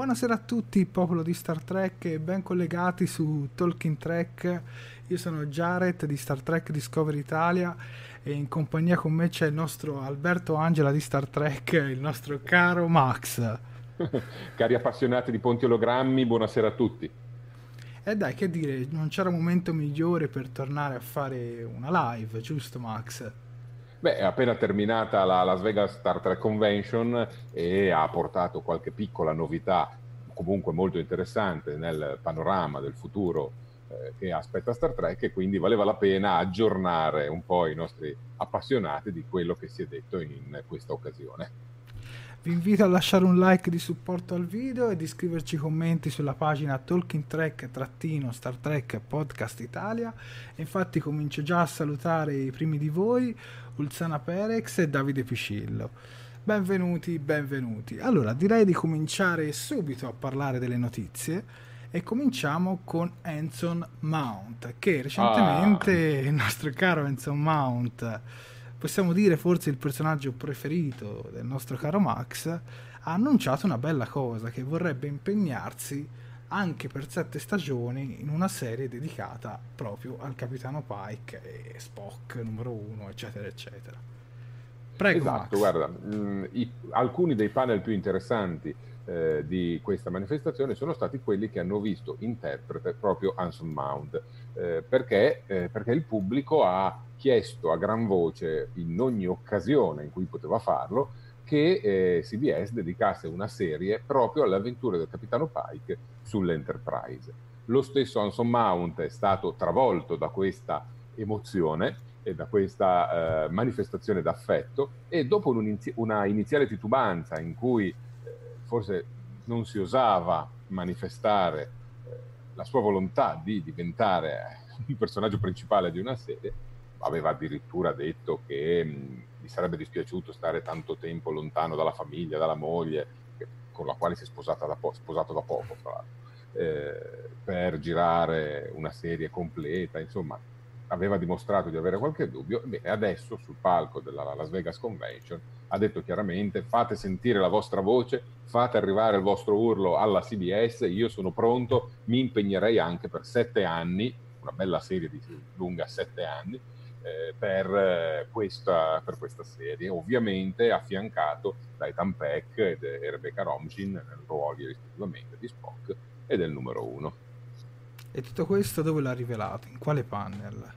Buonasera a tutti, popolo di Star Trek e ben collegati su Talking Trek. Io sono Jared di Star Trek Discovery Italia e in compagnia con me c'è il nostro Alberto Angela di Star Trek, il nostro caro Max. Cari appassionati di ponti ologrammi, buonasera a tutti. E dai, che dire, non c'era momento migliore per tornare a fare una live, giusto Max? Beh, è appena terminata la Las Vegas Star Trek Convention e ha portato qualche piccola novità, comunque molto interessante nel panorama del futuro eh, che aspetta Star Trek e quindi valeva la pena aggiornare un po' i nostri appassionati di quello che si è detto in questa occasione. Vi invito a lasciare un like di supporto al video e di scriverci commenti sulla pagina Talking Trek-Star Trek Podcast Italia. E infatti comincio già a salutare i primi di voi, Ulzana Perex e Davide Piscillo. Benvenuti, benvenuti. Allora, direi di cominciare subito a parlare delle notizie e cominciamo con Anson Mount, che recentemente ah. il nostro caro Anson Mount possiamo dire forse il personaggio preferito del nostro caro Max, ha annunciato una bella cosa, che vorrebbe impegnarsi anche per sette stagioni in una serie dedicata proprio al capitano Pike e Spock numero uno, eccetera, eccetera. Prego, esatto, Max. guarda, mh, mm, i, alcuni dei panel più interessanti eh, di questa manifestazione sono stati quelli che hanno visto interprete proprio Anson Mount, eh, perché, eh, perché il pubblico ha chiesto a gran voce in ogni occasione in cui poteva farlo che eh, CBS dedicasse una serie proprio alle avventure del capitano Pike sull'Enterprise. Lo stesso Anson Mount è stato travolto da questa emozione e da questa eh, manifestazione d'affetto e dopo una iniziale titubanza in cui eh, forse non si osava manifestare eh, la sua volontà di diventare il personaggio principale di una serie, aveva addirittura detto che mh, sarebbe dispiaciuto stare tanto tempo lontano dalla famiglia, dalla moglie, con la quale si è da po- sposato da poco, tra l'altro, eh, per girare una serie completa, insomma, aveva dimostrato di avere qualche dubbio, e adesso sul palco della Las Vegas Convention ha detto chiaramente fate sentire la vostra voce, fate arrivare il vostro urlo alla CBS, io sono pronto, mi impegnerei anche per sette anni, una bella serie di lunga sette anni, eh, per, eh, questa, per, questa, serie, ovviamente affiancato da Ethan Peck e Rebecca Romijn nel ruoli rispettivamente di Spock e del numero uno. E tutto questo dove l'ha rivelato? In quale panel?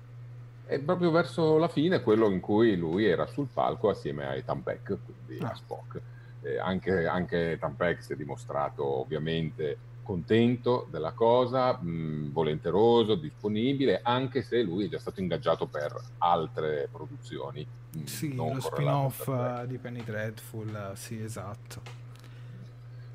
È proprio verso la fine quello in cui lui era sul palco assieme a Ethan Peck, quindi ah. a Spock. Eh, anche, anche Ethan Peck si è dimostrato ovviamente contento della cosa, mh, volenteroso, disponibile, anche se lui è già stato ingaggiato per altre produzioni. Mh, sì, lo spin-off uh, di Penny Dreadful, uh, sì, esatto.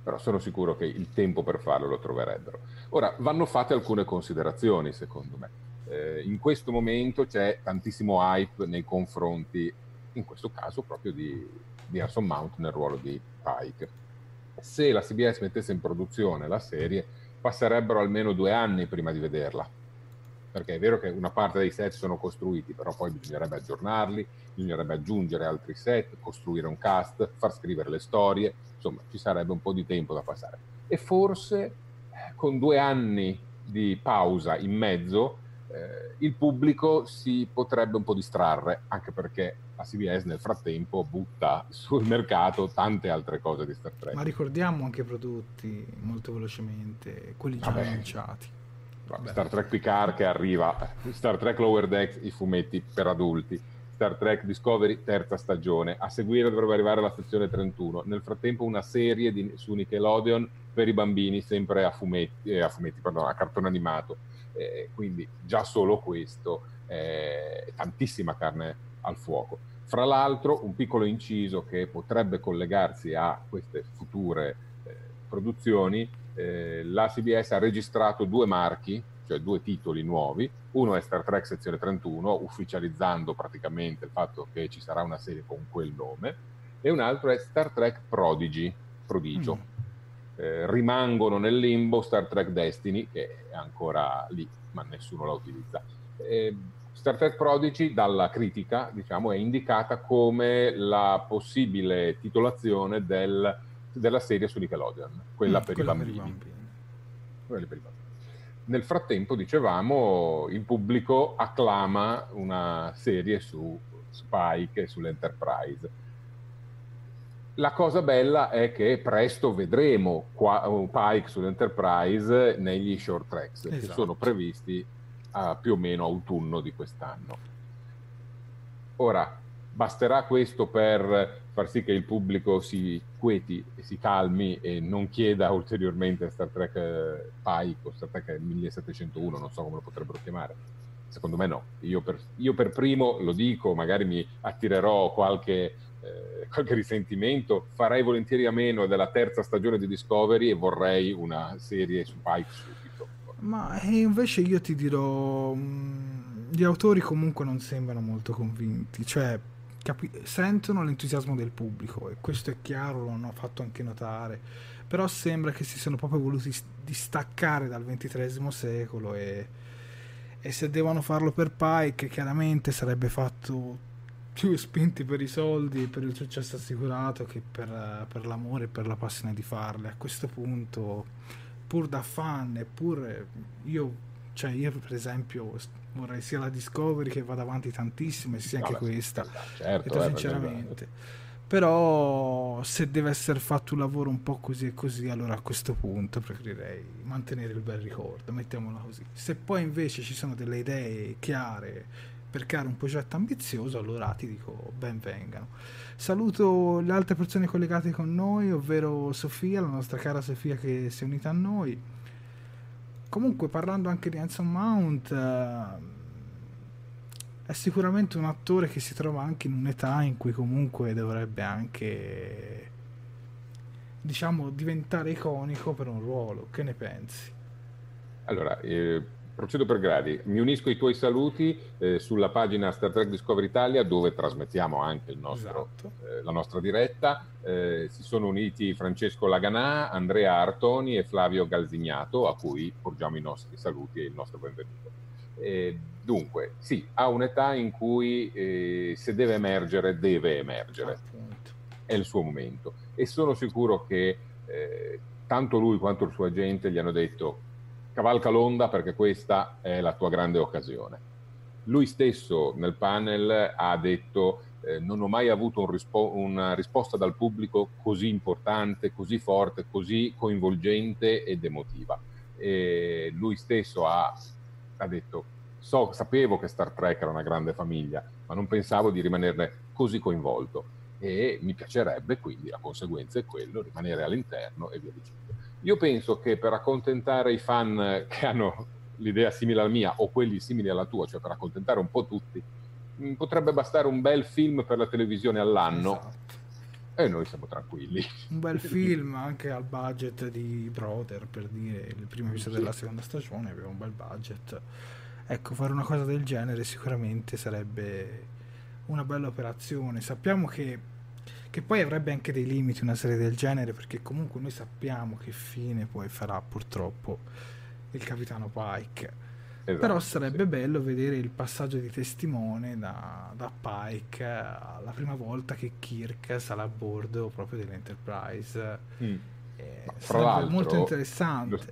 Però sono sicuro che il tempo per farlo lo troverebbero. Ora, vanno fatte alcune considerazioni, secondo me eh, in questo momento c'è tantissimo hype nei confronti, in questo caso proprio di, di Anson Mount nel ruolo di Pike. Se la CBS mettesse in produzione la serie, passerebbero almeno due anni prima di vederla. Perché è vero che una parte dei set sono costruiti, però poi bisognerebbe aggiornarli, bisognerebbe aggiungere altri set, costruire un cast, far scrivere le storie, insomma ci sarebbe un po' di tempo da passare. E forse eh, con due anni di pausa in mezzo eh, il pubblico si potrebbe un po' distrarre, anche perché la CBS nel frattempo butta sul mercato tante altre cose di Star Trek. Ma ricordiamo anche i prodotti molto velocemente, quelli già Vabbè. annunciati. Vabbè. Star Trek Picard che arriva, Star Trek Lower Decks, i fumetti per adulti, Star Trek Discovery, terza stagione. A seguire dovrebbe arrivare la stazione 31. Nel frattempo una serie di, su Nickelodeon per i bambini, sempre a fumetti, eh, a, fumetti pardon, a cartone animato eh, quindi già solo questo eh, tantissima carne al fuoco. Fra l'altro un piccolo inciso che potrebbe collegarsi a queste future eh, produzioni, eh, la CBS ha registrato due marchi, cioè due titoli nuovi, uno è Star Trek sezione 31, ufficializzando praticamente il fatto che ci sarà una serie con quel nome, e un altro è Star Trek Prodigy, prodigio. Mm eh, rimangono nel limbo Star Trek Destiny, che è ancora lì, ma nessuno la utilizza. Eh, Star Trek Prodigy dalla critica diciamo, è indicata come la possibile titolazione del, della serie su Nickelodeon, quella, mm, per, quella i per, i bambini. Per i bambini. Nel frattempo, dicevamo, il pubblico acclama una serie su Spike e sull'Enterprise la cosa bella è che presto vedremo qua, Pike sull'Enterprise negli short tracks esatto. che sono previsti a più o meno autunno di quest'anno. Ora, basterà questo per far sì che il pubblico si quieti e si calmi e non chieda ulteriormente Star Trek eh, Pike o Star Trek 1701, non so come lo potrebbero chiamare. Secondo me no. Io per, io per primo lo dico, magari mi attirerò qualche eh, qualche risentimento, farei volentieri a meno della terza stagione di Discovery e vorrei una serie su Pike subito. Ma eh, invece io ti dirò, mm, gli autori comunque non sembrano molto convinti, cioè capi- sentono l'entusiasmo del pubblico e questo è chiaro, lo hanno fatto anche notare, però sembra che si siano proprio voluti distaccare dal XXIII secolo e, e se devono farlo per Pike chiaramente sarebbe fatto più spinti per i soldi, per il successo assicurato che per, per l'amore e per la passione di farle. A questo punto, pur da fan e pur io, cioè io per esempio vorrei sia la Discovery che vada avanti tantissimo e sia anche no, questa, certo, eh, sinceramente. Però se deve essere fatto un lavoro un po' così e così, allora a questo punto preferirei mantenere il bel ricordo, mettiamola così. Se poi invece ci sono delle idee chiare per creare un progetto ambizioso, allora ti dico ben vengano. Saluto le altre persone collegate con noi, ovvero Sofia, la nostra cara Sofia che si è unita a noi. Comunque, parlando anche di Anson Mount, eh, è sicuramente un attore che si trova anche in un'età in cui comunque dovrebbe anche, diciamo, diventare iconico per un ruolo. Che ne pensi? Allora, eh procedo per gradi. Mi unisco ai tuoi saluti eh, sulla pagina Star Trek Discovery Italia dove trasmettiamo anche nostro, esatto. eh, la nostra diretta. Eh, si sono uniti Francesco Laganà, Andrea Artoni e Flavio Galzignato a cui porgiamo i nostri saluti e il nostro benvenuto. dunque, sì, ha un'età in cui eh, se deve emergere, deve emergere. Appunto. È il suo momento. E sono sicuro che eh, tanto lui quanto il suo agente gli hanno detto cavalca l'onda perché questa è la tua grande occasione. Lui stesso nel panel ha detto eh, non ho mai avuto un rispo- una risposta dal pubblico così importante, così forte, così coinvolgente ed emotiva. E lui stesso ha, ha detto so, sapevo che Star Trek era una grande famiglia, ma non pensavo di rimanerne così coinvolto e mi piacerebbe quindi, la conseguenza è quello, rimanere all'interno e via dicendo. Io penso che per accontentare i fan che hanno l'idea simile alla mia o quelli simili alla tua, cioè per accontentare un po' tutti, mm, potrebbe bastare un bel film per la televisione all'anno. Esatto. E noi siamo tranquilli. Un bel film anche al budget di Brother, per dire, il primo episodio sì. della seconda stagione aveva un bel budget. Ecco, fare una cosa del genere sicuramente sarebbe una bella operazione. Sappiamo che che poi avrebbe anche dei limiti una serie del genere perché comunque noi sappiamo che fine poi farà purtroppo il capitano Pike esatto, però sarebbe sì. bello vedere il passaggio di testimone da, da, Pike la prima volta che Kirk sarà a bordo proprio dell'Enterprise mm. eh, sarebbe molto interessante lo,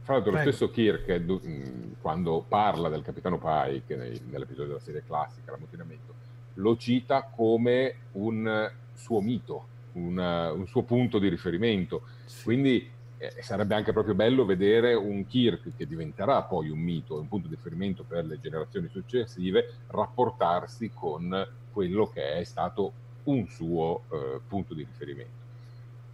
fra l'altro Prego. lo stesso Kirk mm, quando parla del capitano Pike nell'episodio della serie classica l'ammutinamento lo cita come un suo mito, una, un suo punto di riferimento. Sì. Quindi eh, sarebbe anche proprio bello vedere un Kirk che diventerà poi un mito, un punto di riferimento per le generazioni successive, rapportarsi con quello che è stato un suo eh, punto di riferimento.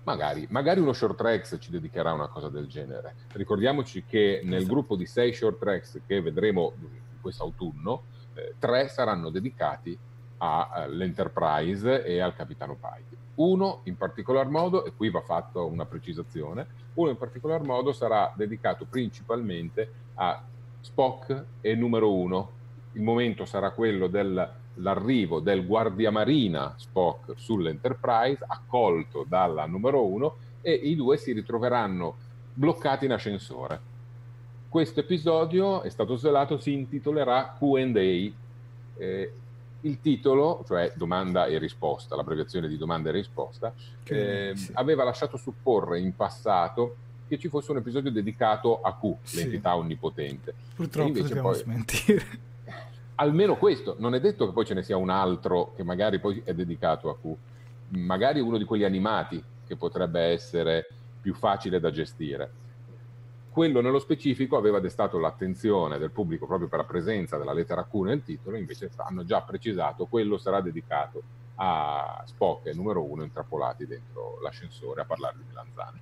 Magari, magari, uno short tracks ci dedicherà a una cosa del genere. Ricordiamoci che nel esatto. gruppo di sei short tracks che vedremo quest'autunno, eh, tre saranno dedicati all'Enterprise e al capitano Pike. Uno in particolar modo, e qui va fatta una precisazione, uno in particolar modo sarà dedicato principalmente a Spock e numero uno. Il momento sarà quello dell'arrivo del guardiamarina Spock sull'Enterprise, accolto dalla numero uno, e i due si ritroveranno bloccati in ascensore. Questo episodio è stato svelato, si intitolerà QA. Eh, il titolo, cioè domanda e risposta, l'abbreviazione di domanda e risposta, eh, sì. aveva lasciato supporre in passato che ci fosse un episodio dedicato a Q, sì. l'entità onnipotente. Purtroppo dobbiamo poi, smentire. Almeno questo, non è detto che poi ce ne sia un altro che magari poi è dedicato a Q, magari uno di quegli animati che potrebbe essere più facile da gestire quello nello specifico aveva destato l'attenzione del pubblico proprio per la presenza della lettera Q nel titolo, invece hanno già precisato quello sarà dedicato a Spock e numero uno intrappolati dentro l'ascensore a parlare di melanzane.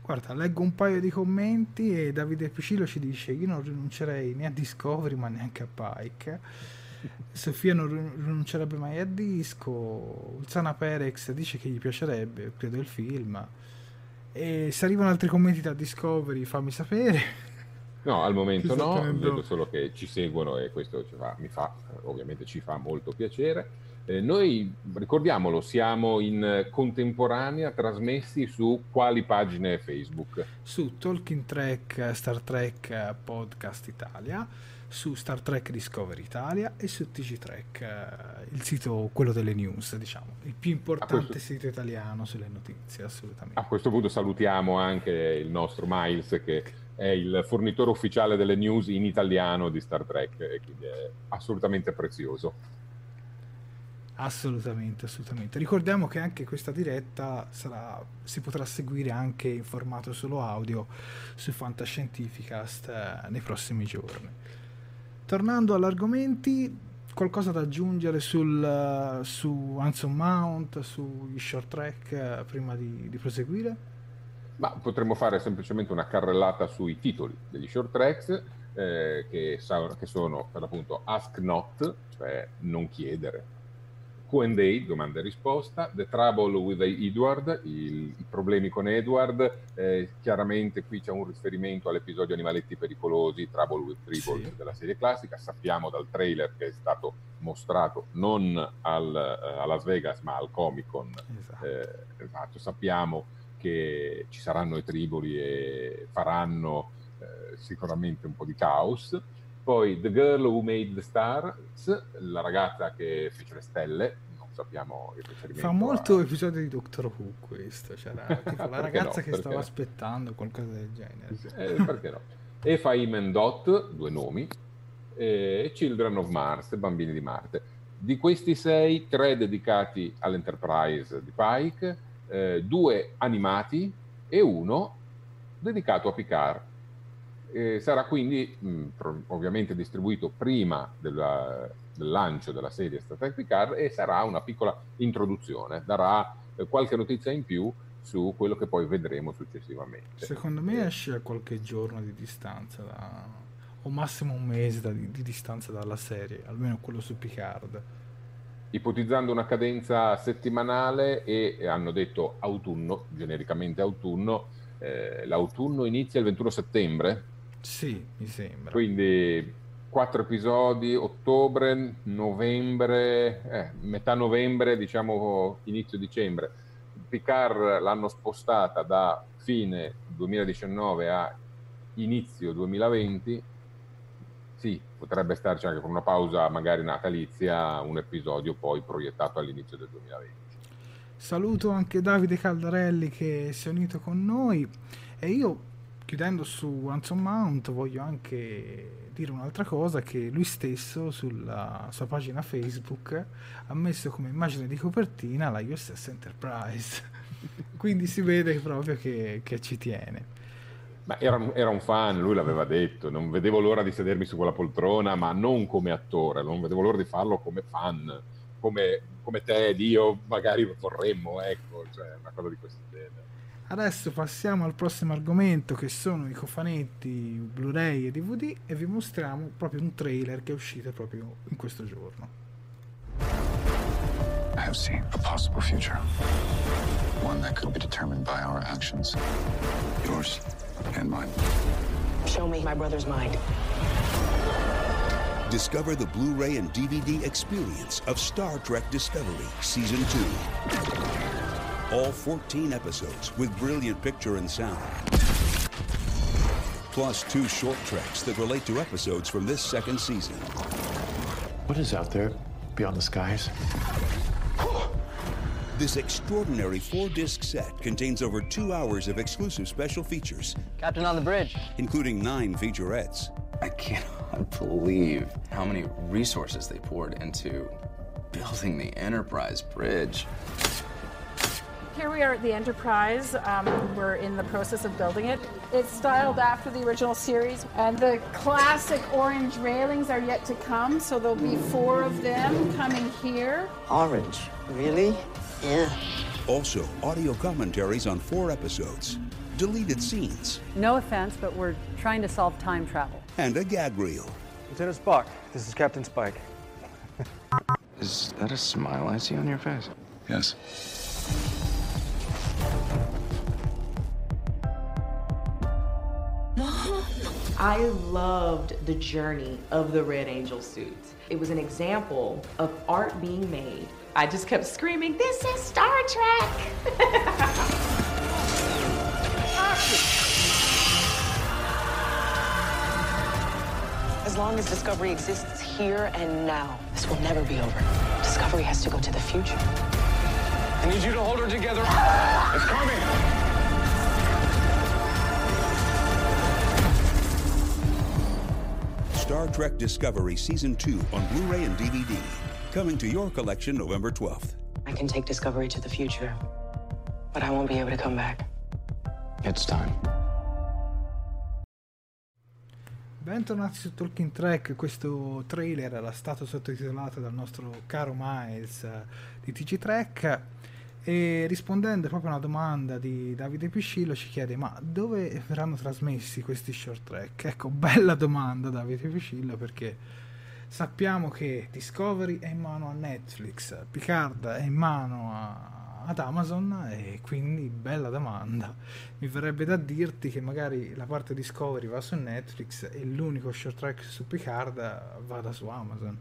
Guarda, leggo un paio di commenti e Davide Picillo ci dice io non rinuncerei né a Discovery ma neanche a Pike. Sofia non rinuncerebbe mai a Disco. Ulzana Perex dice che gli piacerebbe, credo il film. E se arrivano altri commenti da Discovery, fammi sapere. No, al momento no, vedo solo che ci seguono e questo ci fa, mi fa, ovviamente ci fa molto piacere. Eh, noi, ricordiamolo, siamo in contemporanea trasmessi su quali pagine Facebook? Su Talking Track, Star Trek Podcast Italia su Star Trek Discovery Italia e su TG Trek, eh, il sito, quello delle news, diciamo, il più importante questo... sito italiano sulle notizie, assolutamente. A questo punto salutiamo anche il nostro Miles che è il fornitore ufficiale delle news in italiano di Star Trek e quindi è assolutamente prezioso. Assolutamente, assolutamente. Ricordiamo che anche questa diretta sarà, si potrà seguire anche in formato solo audio su Fantascientificast eh, nei prossimi giorni. Tornando all'argomenti, qualcosa da aggiungere sul, su Hanson Mount, sugli short track eh, prima di, di proseguire? Ma potremmo fare semplicemente una carrellata sui titoli degli short tracks eh, che, che, sono per l'appunto Ask Not, cioè non chiedere, Q&A, domanda e risposta, The Trouble with Edward, il, i problemi con Edward, eh, chiaramente qui c'è un riferimento all'episodio Animaletti pericolosi, Trouble with Tribbles sì. della serie classica, sappiamo dal trailer che è stato mostrato non al, uh, a Las Vegas ma al Comic Con, esatto. Eh, esatto. sappiamo che ci saranno i triboli e faranno eh, sicuramente un po' di caos, poi The Girl Who Made the Stars, la ragazza che fece le stelle, non sappiamo il riferimento. Fa molto a... episodio di Doctor Who questo, c'era tipo la ragazza no, che stava no. aspettando qualcosa del genere. Eh, perché no? E fa Imen Dot, due nomi, e Children of Mars, Bambini di Marte. Di questi sei, tre dedicati all'Enterprise di Pike, eh, due animati e uno dedicato a Picard eh, sarà quindi mh, ovviamente distribuito prima della, del lancio della serie Star Trek Picard e sarà una piccola introduzione, darà eh, qualche notizia in più su quello che poi vedremo successivamente. Secondo me esce a qualche giorno di distanza, da, o massimo un mese da, di, di distanza dalla serie, almeno quello su Picard ipotizzando una cadenza settimanale e hanno detto autunno, genericamente autunno, eh, l'autunno inizia il 21 settembre, sì, mi sembra. Quindi quattro episodi, ottobre, novembre, eh, metà novembre, diciamo inizio dicembre. Picard l'hanno spostata da fine 2019 a inizio 2020. Sì, potrebbe starci anche con una pausa magari natalizia, un episodio poi proiettato all'inizio del 2020. Saluto anche Davide Caldarelli che si è unito con noi e io chiudendo su Ransom Mount voglio anche dire un'altra cosa che lui stesso sulla sua pagina Facebook ha messo come immagine di copertina la USS Enterprise quindi si vede proprio che, che ci tiene ma era, era, un fan, lui l'aveva detto, non vedevo l'ora di sedermi su quella poltrona, ma non come attore, non vedevo l'ora di farlo come fan, come, come te ed io magari vorremmo, ecco, cioè una cosa di questo genere. Adesso passiamo al prossimo argomento che sono i cofanetti Blu-ray e DVD e vi mostriamo proprio un trailer che è uscito proprio in questo giorno. I have seen a possible future. One that could be determined by our actions. Yours and mine. Show me my brother's mind. Discover the Blu-ray and DVD experience of Star Trek Discovery Season 2 all 14 episodes with brilliant picture and sound. Plus two short tracks that relate to episodes from this second season. What is out there beyond the skies? This extraordinary four-disc set contains over two hours of exclusive special features. Captain on the bridge. Including nine featurettes. I cannot believe how many resources they poured into building the Enterprise Bridge. Here we are at the Enterprise. Um, we're in the process of building it. It's styled after the original series, and the classic orange railings are yet to come, so there'll be four of them coming here. Orange? Really? Yeah. Also, audio commentaries on four episodes, deleted scenes. No offense, but we're trying to solve time travel. And a gag reel. Lieutenant Spock, this is Captain Spike. is that a smile I see on your face? Yes. I loved the journey of the Red Angel suit. It was an example of art being made. I just kept screaming, This is Star Trek! As long as Discovery exists here and now, this will never be over. Discovery has to go to the future. I need you to hold her together. It's coming! Star Trek Discovery Season 2 on Blu ray and DVD. Coming to your collection November 12th. I can take Discovery to the future, but I won't be able to come back. It's time. Bentornati su Talking Track, questo trailer era stato sottotitolato dal nostro caro Miles eh, di TG Trek e rispondendo proprio a una domanda di Davide Piscillo ci chiede ma dove verranno trasmessi questi short track? Ecco, bella domanda Davide Piscillo perché Sappiamo che Discovery è in mano a Netflix, Picard è in mano a, ad Amazon e quindi bella domanda. Mi verrebbe da dirti che magari la parte Discovery va su Netflix e l'unico short track su Picard vada su Amazon.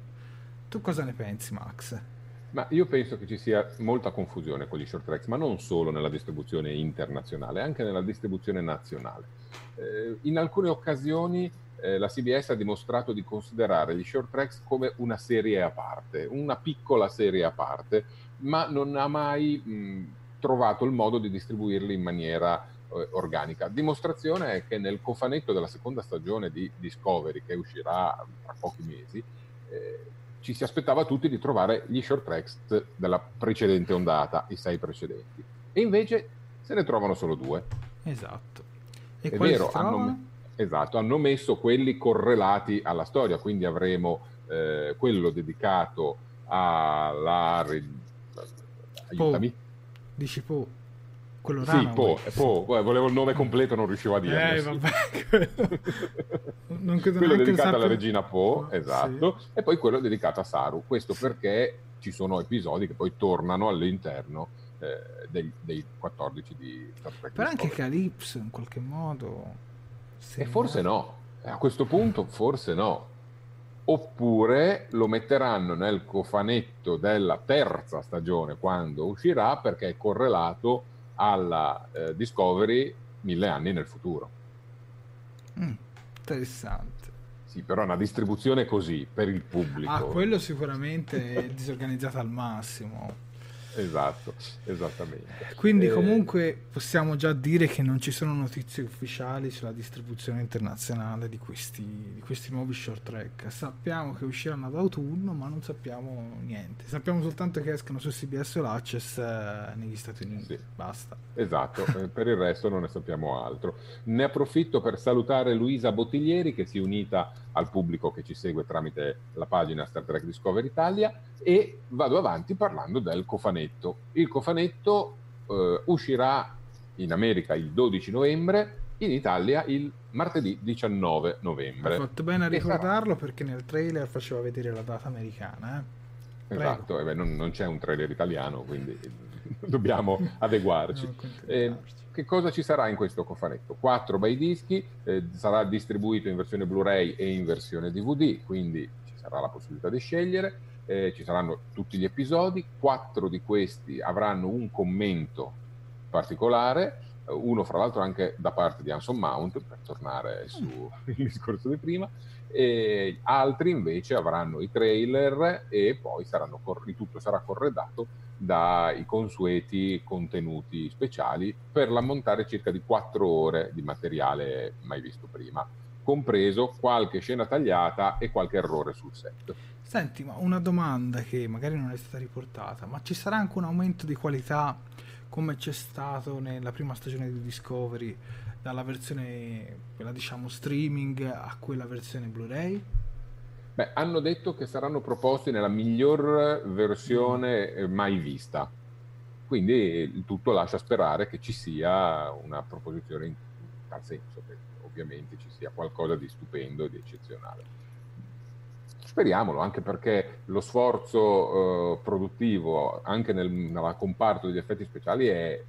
Tu cosa ne pensi Max? Ma io penso che ci sia molta confusione con gli short tracks, ma non solo nella distribuzione internazionale, anche nella distribuzione nazionale. Eh, in alcune occasioni eh, la CBS ha dimostrato di considerare gli short tracks come una serie a parte, una piccola serie a parte, ma non ha mai mh, trovato il modo di distribuirli in maniera eh, organica. Dimostrazione è che nel cofanetto della seconda stagione di Discovery, che uscirà tra pochi mesi, eh, ci si aspettava tutti di trovare gli short tracks della precedente ondata, i sei precedenti. E invece se ne trovano solo due. Esatto. E È vero, hanno, esatto, hanno, messo quelli correlati alla storia, quindi avremo eh, quello dedicato alla... Aiutami. Po. Dici Po. Quello sì, Po, po, volevo il nome completo, non riuscivo a dire. Eh, vabbè. non credo quello dedicato sappia... alla regina Po, esatto, sì. e poi quello dedicato a Saru. Questo perché ci sono episodi che poi tornano all'interno eh, dei, dei, 14 di Star Trek. Però anche Calypso in qualche modo. E forse no, a questo punto forse no. Oppure lo metteranno nel cofanetto della terza stagione quando uscirà perché è correlato alla eh, Discovery mille anni nel futuro. Mm, interessante. Sì, però una distribuzione così per il pubblico. Ah, quello sicuramente è disorganizzata al massimo. Esatto, esattamente. Quindi eh... comunque possiamo già dire che non ci sono notizie ufficiali sulla distribuzione internazionale di questi, di questi nuovi short track. Sappiamo che usciranno ad autunno, ma non sappiamo niente. Sappiamo soltanto che escono su CBS o l'Access eh, negli Stati Uniti. Sì. Basta. Esatto, eh, per il resto non ne sappiamo altro. Ne approfitto per salutare Luisa Bottiglieri che si è unita al pubblico che ci segue tramite la pagina Star Trek Discover Italia e vado avanti parlando del cofanetto. Il cofanetto eh, uscirà in America il 12 novembre, in Italia il martedì 19 novembre. Hai fatto bene a ricordarlo sarà... perché nel trailer faceva vedere la data americana. Eh? Esatto, eh beh, non, non, c'è un trailer italiano, quindi dobbiamo adeguarci. Eh, che cosa ci sarà in questo cofanetto? Quattro bei dischi, eh, sarà distribuito in versione Blu-ray e in versione DVD, quindi ci sarà la possibilità di scegliere. Eh, ci saranno tutti gli episodi, quattro di questi avranno un commento particolare, eh, uno fra l'altro anche da parte di Anson Mount, per tornare sul discorso di prima, e altri invece avranno i trailer e poi saranno, tutto sarà corredato dai consueti contenuti speciali per l'ammontare circa di 4 ore di materiale mai visto prima, compreso qualche scena tagliata e qualche errore sul set. Senti, ma una domanda che magari non è stata riportata, ma ci sarà anche un aumento di qualità come c'è stato nella prima stagione di Discovery dalla versione, quella diciamo streaming a quella versione Blu-ray? Beh, hanno detto che saranno proposti nella miglior versione mm. mai vista. Quindi tutto lascia sperare che ci sia una proposizione in tal senso, che ovviamente ci sia qualcosa di stupendo e di eccezionale. Speriamolo, anche perché lo sforzo eh, produttivo anche nel, nella comparto degli effetti speciali è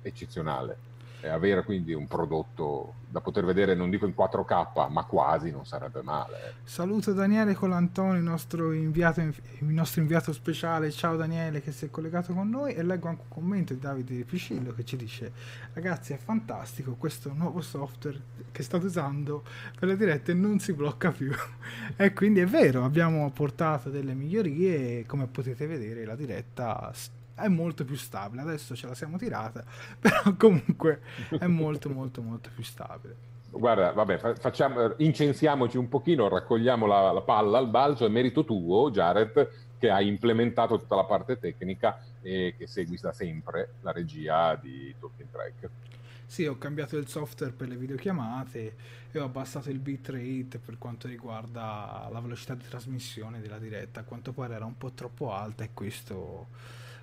eccezionale e avere quindi un prodotto da poter vedere, non dico in 4K, ma quasi non sarebbe male. Saluto Daniele Colantoni, il nostro inviato, il nostro inviato speciale. Ciao Daniele che si è collegato con noi e leggo anche un commento di Davide Piscillo che ci dice ragazzi è fantastico questo nuovo software che state usando per le dirette non si blocca più e quindi è vero abbiamo portato delle migliorie e come potete vedere la diretta è molto più stabile. Adesso ce la siamo tirata, però comunque è molto molto molto più stabile. Guarda, vabbè, facciamo, incensiamoci un pochino, raccogliamo la, la palla al balzo, è merito tuo, Jared, che hai implementato tutta la parte tecnica e che segui da sempre la regia di Talking Track. Sì, ho cambiato il software per le videochiamate e ho abbassato il bitrate per quanto riguarda la velocità di trasmissione della diretta. A quanto pare era un po' troppo alta e questo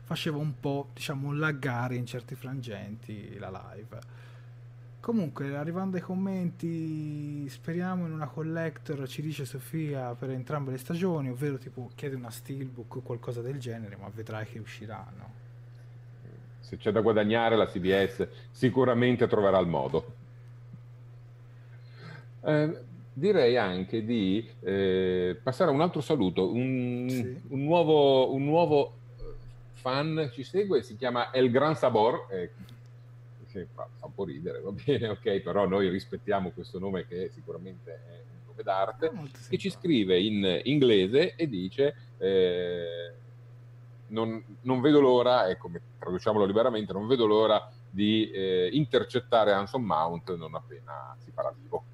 faceva un po' diciamo laggare in certi frangenti la live Comunque, arrivando ai commenti, speriamo in una collector, ci dice Sofia, per entrambe le stagioni, ovvero tipo chiede una steelbook o qualcosa del genere, ma vedrai che usciranno. Se c'è da guadagnare la CBS sicuramente troverà il modo. Eh, direi anche di eh, passare a un altro saluto, un, sì. un, nuovo, un nuovo fan ci segue, si chiama El Gran Sabor, eh, che fa, fa, un po' ridere, va bene, ok, però noi rispettiamo questo nome che sicuramente è un nome d'arte, che ci scrive in inglese e dice eh, non, non, vedo l'ora, ecco, traduciamolo liberamente, non vedo l'ora di eh, intercettare Anson Mount non appena si farà vivo.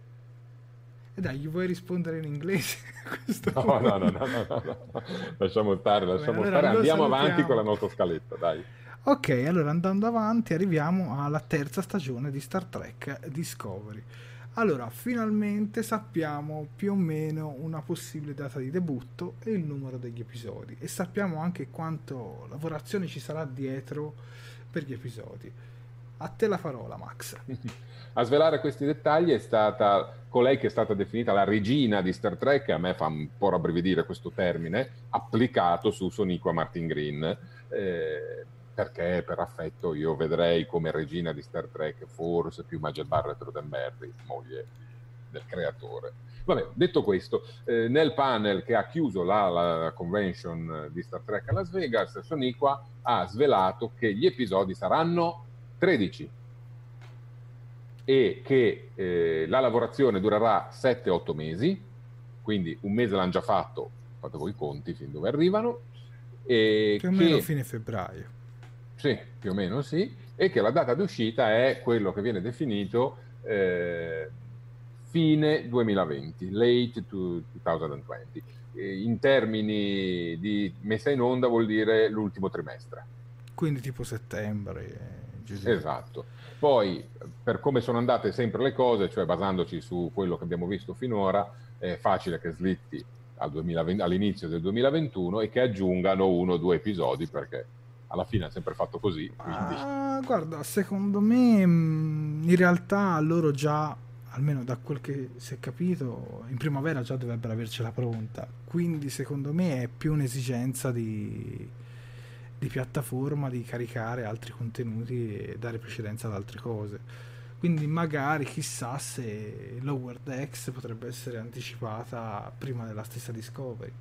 E dai, gli vuoi rispondere in inglese? no, no, no, no, no, no, lasciamo stare, lasciamo stare, andiamo avanti con la nostra scaletta, dai. Ok, allora andando avanti arriviamo alla terza stagione di Star Trek Discovery. Allora, finalmente sappiamo più o meno una possibile data di debutto e il numero degli episodi e sappiamo anche quanto lavorazione ci sarà dietro per gli episodi. A te la parola, Max. A svelare questi dettagli è stata colei che è stata definita la regina di Star Trek, a me fa un po' rabbrividire questo termine, applicato su Soniqua Martin Green. Eh, perché per affetto io vedrei come regina di Star Trek forse più Majel Barrett Roddenberry, moglie del creatore. Vabbè, detto questo, eh, nel panel che ha chiuso la, la, convention di Star Trek a Las Vegas, Soniqua ha svelato che gli episodi saranno 13 e che eh, la lavorazione durerà 7-8 mesi, quindi un mese l'hanno già fatto, fate voi i conti fin dove arrivano. E più o meno fine febbraio sì, più o meno sì, e che la data d'uscita è quello che viene definito eh, fine 2020, late 2020. In termini di messa in onda vuol dire l'ultimo trimestre. Quindi tipo settembre. Gesù. Esatto. Poi, per come sono andate sempre le cose, cioè basandoci su quello che abbiamo visto finora, è facile che slitti al 2020, all'inizio del 2021 e che aggiungano uno o due episodi perché alla fine ha sempre fatto così. Ah, guarda, secondo me mm, in realtà loro già, almeno da quel che si è capito, in primavera già dovrebbero avercela pronta. Quindi secondo me è più un'esigenza di, di piattaforma di caricare altri contenuti e dare precedenza ad altre cose. Quindi magari chissà se Lower Decks potrebbe essere anticipata prima della stessa Discovery.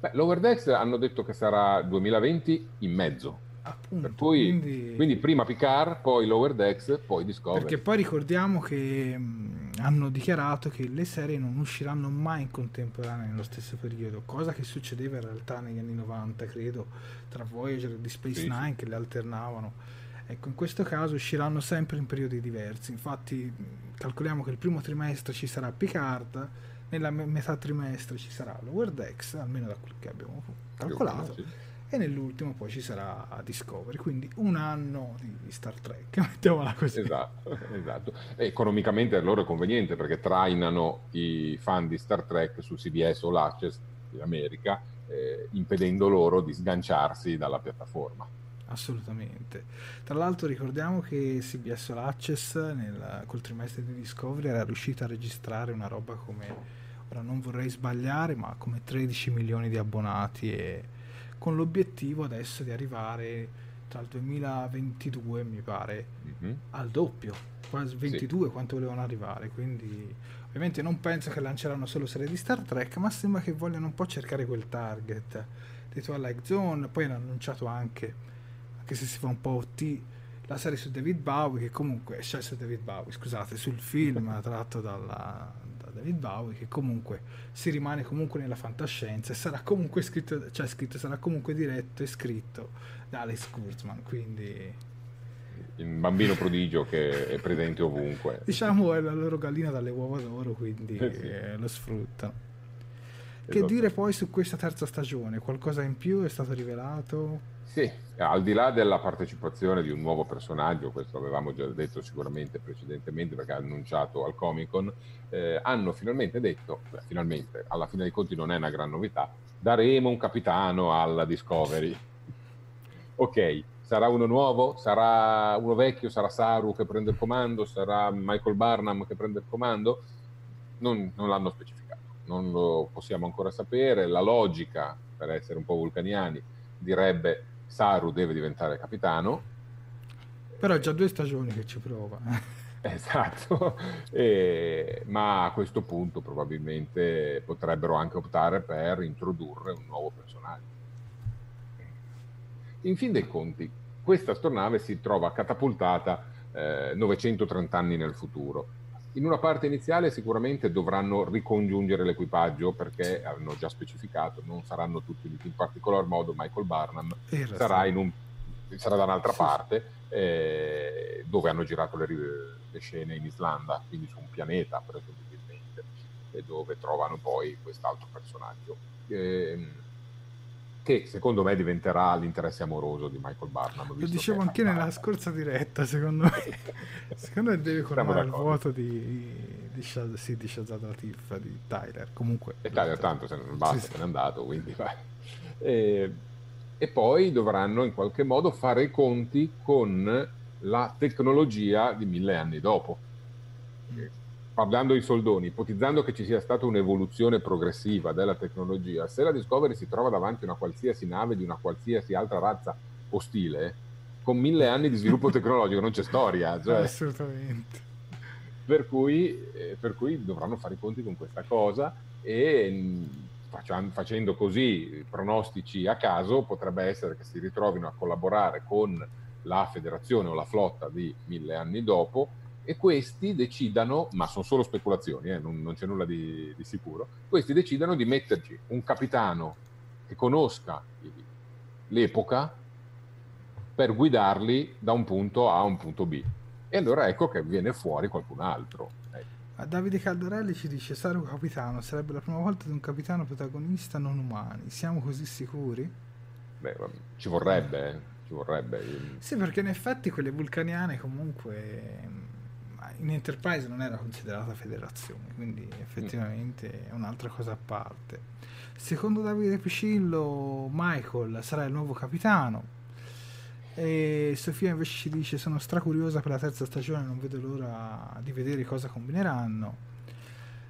Beh, Lower Decks hanno detto che sarà 2020 in mezzo. Appunto, cui, quindi... quindi... prima Picard, poi Lower Decks, poi Discovery. Perché poi ricordiamo che hanno dichiarato che le serie non usciranno mai in contemporanea nello stesso periodo, cosa che succedeva in realtà negli anni 90, credo, tra Voyager e di Space sì, Nine che le alternavano. Ecco, in questo caso usciranno sempre in periodi diversi. Infatti, calcoliamo che il primo trimestre ci sarà Picard, nella metà trimestre ci sarà Lower Decks, almeno da quel che abbiamo calcolato, sì. E nell'ultimo poi ci sarà Discovery, quindi un anno di Star Trek, mettiamola così. Esatto, esatto. economicamente loro è conveniente perché trainano i fan di Star Trek su CBS o l'Access in America, eh, impedendo loro di sganciarsi dalla piattaforma assolutamente. Tra l'altro ricordiamo che CBS All Access nel, col trimestre di Discovery era riuscita a registrare una roba come, ora non vorrei sbagliare, ma come 13 milioni di abbonati e con l'obiettivo adesso di arrivare tra il 2022 mi pare mm-hmm. al doppio, quasi 22 sì. quanto volevano arrivare, quindi ovviamente non penso che lanceranno solo serie di Star Trek, ma sembra che vogliano un po' cercare quel target di Twilight Zone, poi hanno annunciato anche anche se si fa un po' OT, la serie su David Bowie, che comunque, cioè su David Bowie, scusate, sul film tratto dalla, da David Bowie, che comunque si rimane comunque nella fantascienza e sarà comunque scritto, cioè scritto, sarà comunque diretto e scritto da Alex Kurtzman, quindi... Il bambino prodigio che è presente ovunque. Diciamo è la loro gallina dalle uova d'oro, quindi sì. eh, lo sfruttano. Che esatto. dire poi su questa terza stagione? Qualcosa in più è stato rivelato? Sì, al di là della partecipazione di un nuovo personaggio, questo avevamo già detto sicuramente precedentemente perché ha annunciato al Comic Con, eh, hanno finalmente detto, beh, finalmente, alla fine dei conti non è una gran novità, daremo un capitano alla Discovery. ok, sarà uno nuovo, sarà uno vecchio, sarà Saru che prende il comando, sarà Michael Barnum che prende il comando, non, non l'hanno specificato, non lo possiamo ancora sapere, la logica, per essere un po' vulcaniani, direbbe Saru deve diventare capitano. Però è già due stagioni che ci prova. Esatto, e, ma a questo punto probabilmente potrebbero anche optare per introdurre un nuovo personaggio. In fin dei conti, questa astronave si trova catapultata eh, 930 anni nel futuro. In una parte iniziale sicuramente dovranno ricongiungere l'equipaggio perché hanno già specificato, non saranno tutti uniti, in particolar modo Michael Barnum sarà, un, sarà, da un'altra parte eh, dove hanno girato le, le, scene in Islanda, quindi su un pianeta presumibilmente, e dove trovano poi quest'altro personaggio. Eh, che secondo me diventerà l'interesse amoroso di Michael Barnum. Lo dicevo anche nella scorsa diretta, secondo me. secondo me deve colmare il vuoto di, di, Shaz, sì, di Shazad Latif, di Tyler. Comunque... E Tyler tanto se non basta, sì, se n'è andato, quindi vai. E, e poi dovranno in qualche modo fare i conti con la tecnologia di mille anni dopo. Mm parlando di soldoni, ipotizzando che ci sia stata un'evoluzione progressiva della tecnologia, se la Discovery si trova davanti a una qualsiasi nave di una qualsiasi altra razza ostile, con mille anni di sviluppo tecnologico non c'è storia. Cioè, Assolutamente. Per cui, eh, per cui, dovranno fare i conti con questa cosa e mm, facendo così pronostici a caso potrebbe essere che si ritrovino a collaborare con la federazione o la flotta di mille anni dopo e questi decidano, ma sono solo speculazioni, eh, non, non, c'è nulla di, di, sicuro, questi decidano di metterci un capitano che conosca l'epoca per guidarli da un punto A a un punto B. E allora ecco che viene fuori qualcun altro. Ecco. Davide Caldarelli ci dice Saru capitano, sarebbe la prima volta di un capitano protagonista non umani, siamo così sicuri? Beh, ci vorrebbe, eh. ci vorrebbe. Sì, perché in effetti quelle vulcaniane comunque in Enterprise non era considerata federazione, quindi effettivamente è un'altra cosa a parte. Secondo Davide Picillo, Michael sarà il nuovo capitano. E Sofia invece ci dice: Sono stracuriosa per la terza stagione, non vedo l'ora di vedere cosa combineranno.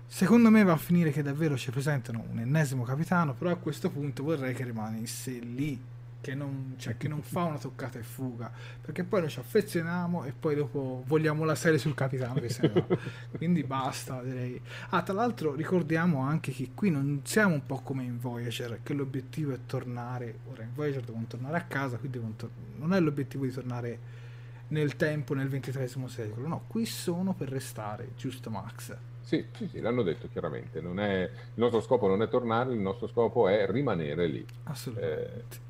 Secondo me va a finire che davvero ci presentano un ennesimo capitano, però a questo punto vorrei che rimanesse lì che non, cioè, che non fa una toccata e fuga, perché poi noi ci affezioniamo e poi dopo vogliamo la serie sul capitano no. Quindi basta, direi. Ah, tra l'altro ricordiamo anche che qui non siamo un po' come in Voyager, che l'obiettivo è tornare, ora in Voyager devono tornare a casa, qui devono tor- non è l'obiettivo di tornare nel tempo, nel XXIII secolo, no, qui sono per restare, giusto Max? Sì, sì, sì, l'hanno detto chiaramente. È, il nostro scopo non è tornare, il nostro scopo è rimanere lì. Assolutamente. Eh,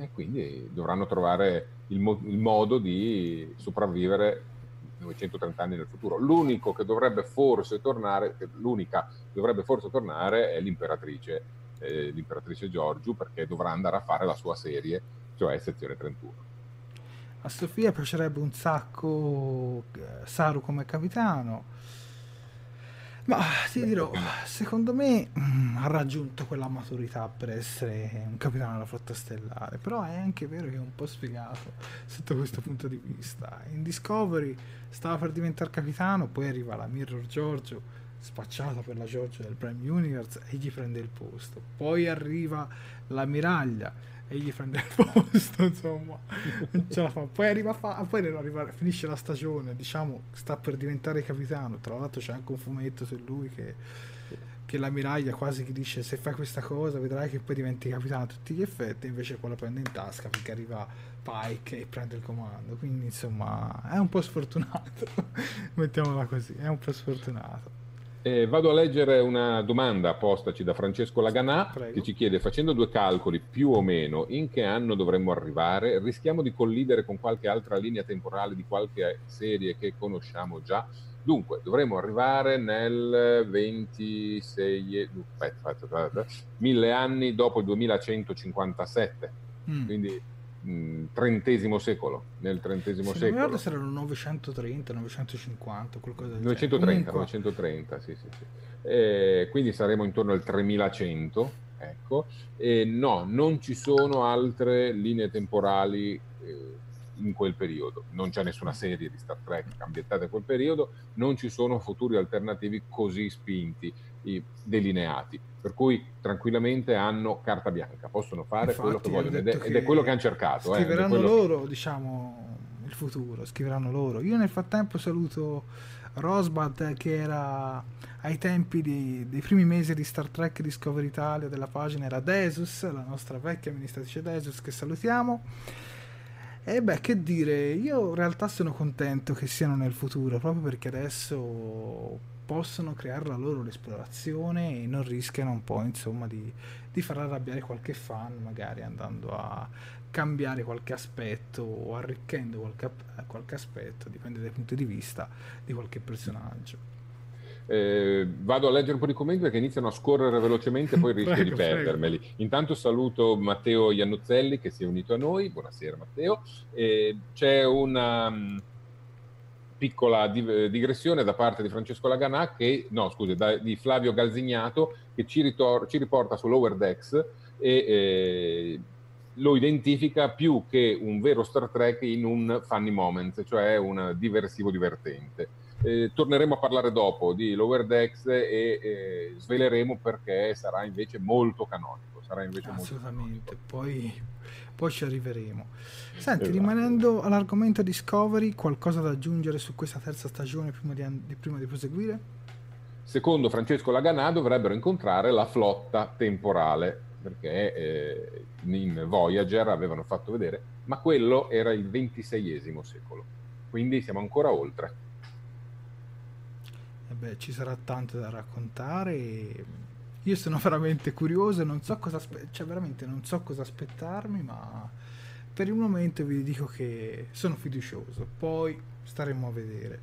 e quindi dovranno trovare il, mo- il modo di sopravvivere 930 anni nel futuro. L'unico che dovrebbe forse tornare, l'unica che dovrebbe forse tornare è l'imperatrice, eh, l'imperatrice Giorgio, perché dovrà andare a fare la sua serie, cioè sezione 31. A Sofia piacerebbe un sacco eh, Saru come capitano ma ti dirò, secondo me mh, mm, ha raggiunto quella maturità per essere un capitano della flotta stellare, però è anche vero che è un po' sfigato sotto questo punto di vista. In Discovery stava per diventare capitano, poi arriva la Mirror Giorgio, spacciata per la Giorgio del Prime Universe, e gli prende il posto. Poi arriva l'ammiraglia e gli prende il posto, insomma, non ce la fa. Poi arriva, fa, poi arriva, finisce la stagione, diciamo, sta per diventare capitano. Tra l'altro c'è anche un fumetto su lui che, che l'ammiraglia quasi che dice se fai questa cosa vedrai che poi diventi capitano a tutti gli effetti, invece poi la prende in tasca perché arriva Pike e prende il comando. Quindi insomma è un po' sfortunato, mettiamola così, è un po' sfortunato. Eh, vado a leggere una domanda postaci da Francesco Laganà Prego. che ci chiede, facendo due calcoli più o meno, in che anno dovremmo arrivare? Rischiamo di collidere con qualche altra linea temporale di qualche serie che conosciamo già? Dunque, dovremmo arrivare nel 26, aspetta, aspetta, aspetta, mille anni dopo il 2157, mm. quindi trentesimo secolo, nel trentesimo secolo. Non se erano 930, 950, qualcosa del 930, 930, sì, sì, sì. Eh, quindi saremo intorno al 3100, ecco. E no, non ci sono altre linee temporali eh, in quel periodo. Non c'è nessuna serie di Star Trek ambientata in quel periodo, non ci sono futuri alternativi così spinti, delineati, per cui tranquillamente hanno carta bianca, possono fare Infatti, quello che vogliono ed è, che ed è, quello che hanno cercato. Scriveranno eh, loro, diciamo, il futuro, scriveranno loro. Io nel frattempo saluto Rosbad che era ai tempi di, dei primi mesi di Star Trek Discovery Italia della pagina era Desus, la nostra vecchia amministratrice Desus che salutiamo. E beh, che dire, io in realtà sono contento che siano nel futuro, proprio perché adesso possono creare la loro esplorazione e non rischiano un po' insomma di, di far arrabbiare qualche fan magari andando a cambiare qualche aspetto o arricchendo qualche, qualche aspetto, dipende dai punti di vista di qualche personaggio. Eh, vado a leggere un po' di commenti perché iniziano a scorrere velocemente, poi rischio prego, di perdermeli. Prego. Intanto saluto Matteo Iannuzzelli che si è unito a noi. Buonasera Matteo. Eh, c'è una um, piccola digressione da parte di Francesco Laganà, che, no scusi, da, di Flavio Galzignato, che ci, ritor- ci riporta su Lower Decks e eh, lo identifica più che un vero Star Trek in un funny moment, cioè un diversivo divertente. Eh, torneremo a parlare dopo di Lower Decks e eh, sveleremo perché sarà invece molto canonico. Sarà invece Assolutamente, molto poi, poi, ci arriveremo. Senti, esatto. rimanendo all'argomento Discovery, qualcosa da aggiungere su questa terza stagione prima di, di, prima di proseguire? Secondo Francesco Laganà dovrebbero incontrare la flotta temporale perché eh, in Voyager avevano fatto vedere, ma quello era il XXVI secolo, quindi siamo ancora oltre. E beh, ci sarà tanto da raccontare. Io sono veramente curioso, non so cosa, aspe- cioè veramente non so cosa aspettarmi, ma per il momento vi dico che sono fiducioso, poi staremo a vedere.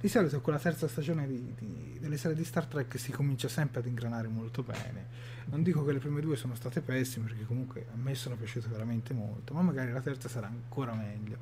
Di solito con la terza stagione di, di, delle serie di Star Trek si comincia sempre ad ingranare molto bene. Non dico che le prime due sono state pessime, perché comunque a me sono piaciute veramente molto, ma magari la terza sarà ancora meglio.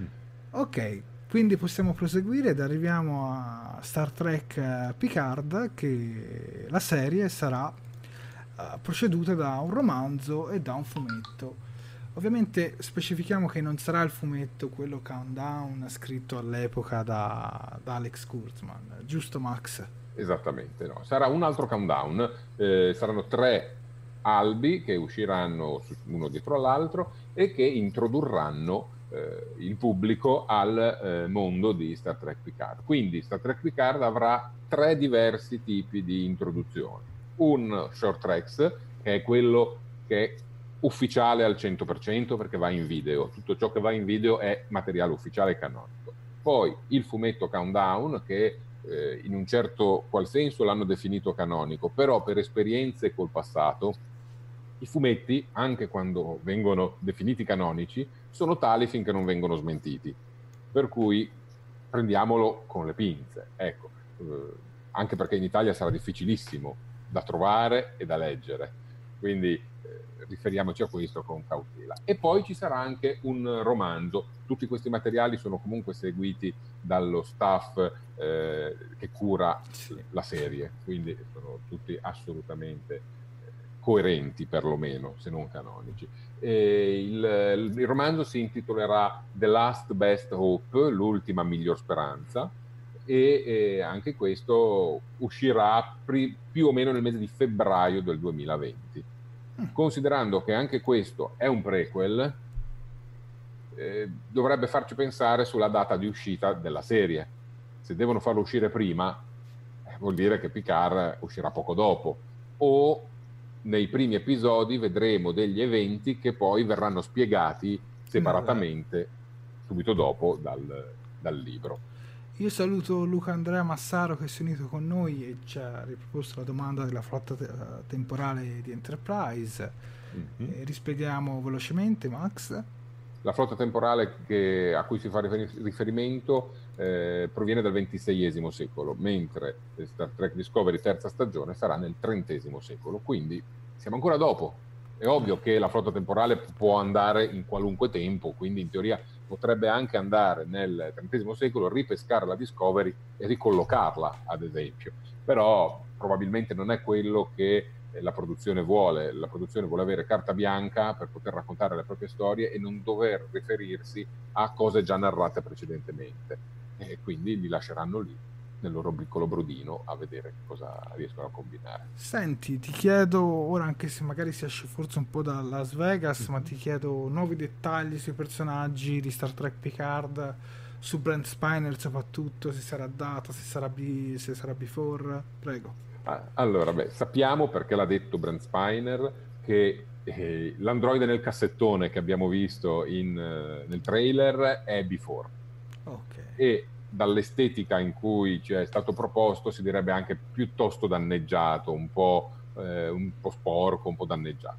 Mm. Ok, quindi possiamo proseguire ed arriviamo a Star Trek eh, Picard, che la serie sarà uh, proceduta da un romanzo e da un fumetto. Ovviamente specifichiamo che non sarà il fumetto quello countdown scritto all'epoca da, da Alex Kurtzman, giusto Max? Esattamente, no. sarà un altro countdown, eh, saranno tre albi che usciranno uno dietro l'altro e che introdurranno eh, il pubblico al eh, mondo di Star Trek Picard. Quindi Star Trek Picard avrà tre diversi tipi di introduzione. Un short tracks, che è quello che ufficiale al 100% perché va in video, tutto ciò che va in video è materiale ufficiale canonico. Poi il fumetto Countdown che eh, in un certo qual senso l'hanno definito canonico, però per esperienze col passato i fumetti, anche quando vengono definiti canonici, sono tali finché non vengono smentiti. Per cui prendiamolo con le pinze, ecco, eh, anche perché in Italia sarà difficilissimo da trovare e da leggere. Quindi riferiamoci a questo con cautela. E poi ci sarà anche un romanzo. Tutti questi materiali sono comunque seguiti dallo staff eh, che cura la serie, quindi sono tutti assolutamente eh, coerenti perlomeno, se non canonici. Il, il, romanzo si intitolerà The Last Best Hope, l'ultima miglior speranza, e eh, anche questo uscirà pri- più o meno nel mese di febbraio del 2020 considerando che anche questo è un prequel, eh, dovrebbe farci pensare sulla data di uscita della serie. Se devono farlo uscire prima, eh, vuol dire che Picard uscirà poco dopo. O nei primi episodi vedremo degli eventi che poi verranno spiegati separatamente subito dopo dal, dal libro. Io saluto Luca Andrea Massaro che si è unito con noi e ci ha riproposto la domanda della flotta te- temporale di Enterprise. Mm-hmm. rispediamo velocemente, Max. La flotta temporale che, a cui si fa riferimento eh, proviene dal XXVI secolo, mentre Star Trek Discovery terza stagione sarà nel XX secolo, quindi siamo ancora dopo. È ovvio che la flotta temporale può andare in qualunque tempo, quindi in teoria potrebbe anche andare nel XX secolo, ripescare la Discovery e ricollocarla, ad esempio. Però probabilmente non è quello che la produzione vuole, la produzione vuole avere carta bianca per poter raccontare le proprie storie e non dover riferirsi a cose già narrate precedentemente. E quindi li lasceranno lì nel loro piccolo brodino a vedere cosa riescono a combinare. Senti, ti chiedo ora, anche se magari si esce forse un po' da Las Vegas, mm-hmm. ma ti chiedo nuovi dettagli sui personaggi di Star Trek Picard, su Brent Spiner soprattutto, se sarà data, se sarà, B, se sarà before, prego. Ah, allora, beh, sappiamo perché l'ha detto Brent Spiner che eh, l'androide nel cassettone che abbiamo visto in, uh, nel trailer è before. Okay. E dall'estetica in cui ci è stato proposto si direbbe anche piuttosto danneggiato, un po', eh, un po sporco, un po' danneggiato.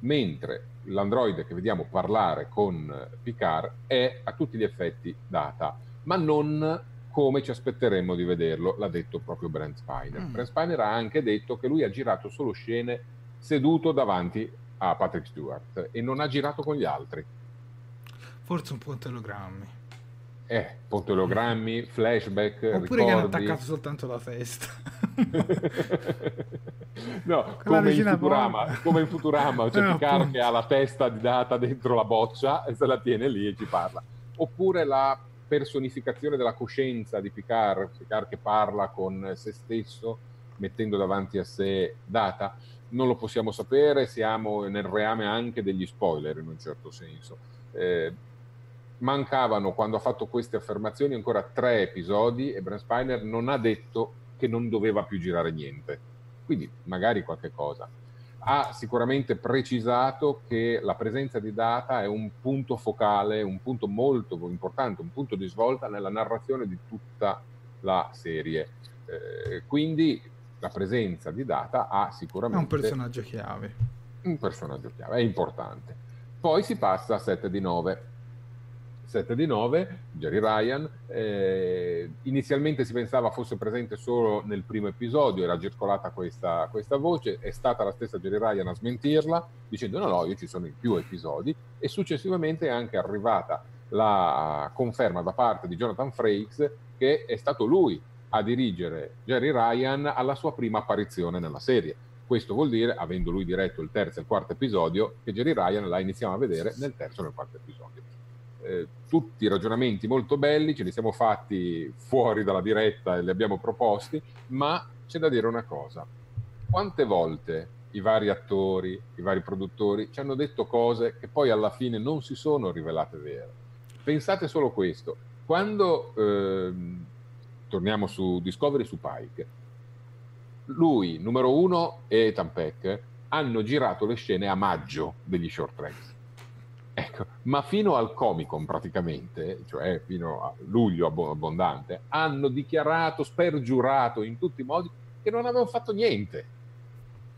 Mentre l'androide che vediamo parlare con Picard è a tutti gli effetti data, ma non come ci aspetteremmo di vederlo, l'ha detto proprio Brent Spiner. Mm. Brent Spiner ha anche detto che lui ha girato solo scene seduto davanti a Patrick Stewart e non ha girato con gli altri. Forse un po' telogrammi. Eh, pontelogrammi, flashback, Oppure ricordi. che hanno attaccato soltanto la testa. no, come in, Futurama, come in Futurama, c'è no, Picard che ha la testa di data dentro la boccia e se la tiene lì e ci parla. Oppure la personificazione della coscienza di Picard, Picard che parla con se stesso mettendo davanti a sé data. Non lo possiamo sapere, siamo nel reame anche degli spoiler in un certo senso. Eh, mancavano quando ha fatto queste affermazioni ancora tre episodi e Brent Spiner non ha detto che non doveva più girare niente. Quindi magari qualche cosa. Ha sicuramente precisato che la presenza di data è un punto focale, un punto molto importante, un punto di svolta nella narrazione di tutta la serie. Eh, quindi la presenza di data ha sicuramente... È un personaggio chiave. Un personaggio chiave, è importante. Poi si passa a 7 di 9 7 di 9, Jerry Ryan. Eh, inizialmente si pensava fosse presente solo nel primo episodio, era circolata questa, questa, voce, è stata la stessa Jerry Ryan a smentirla, dicendo no, no, io ci sono in più episodi, e successivamente è anche arrivata la conferma da parte di Jonathan Frakes che è stato lui a dirigere Jerry Ryan alla sua prima apparizione nella serie. Questo vuol dire, avendo lui diretto il terzo e il quarto episodio, che Jerry Ryan la iniziamo a vedere nel terzo e nel quarto episodio eh, tutti ragionamenti molto belli, ce li siamo fatti fuori dalla diretta e li abbiamo proposti, ma c'è da dire una cosa. Quante volte i vari attori, i vari produttori ci hanno detto cose che poi alla fine non si sono rivelate vere? Pensate solo questo. Quando eh, torniamo su Discovery su Pike, lui, numero uno, e Ethan Peck hanno girato le scene a maggio degli short tracks Ecco, ma fino al Comic Con praticamente, cioè fino a luglio abbondante, hanno dichiarato, spergiurato in tutti i modi che non avevano fatto niente.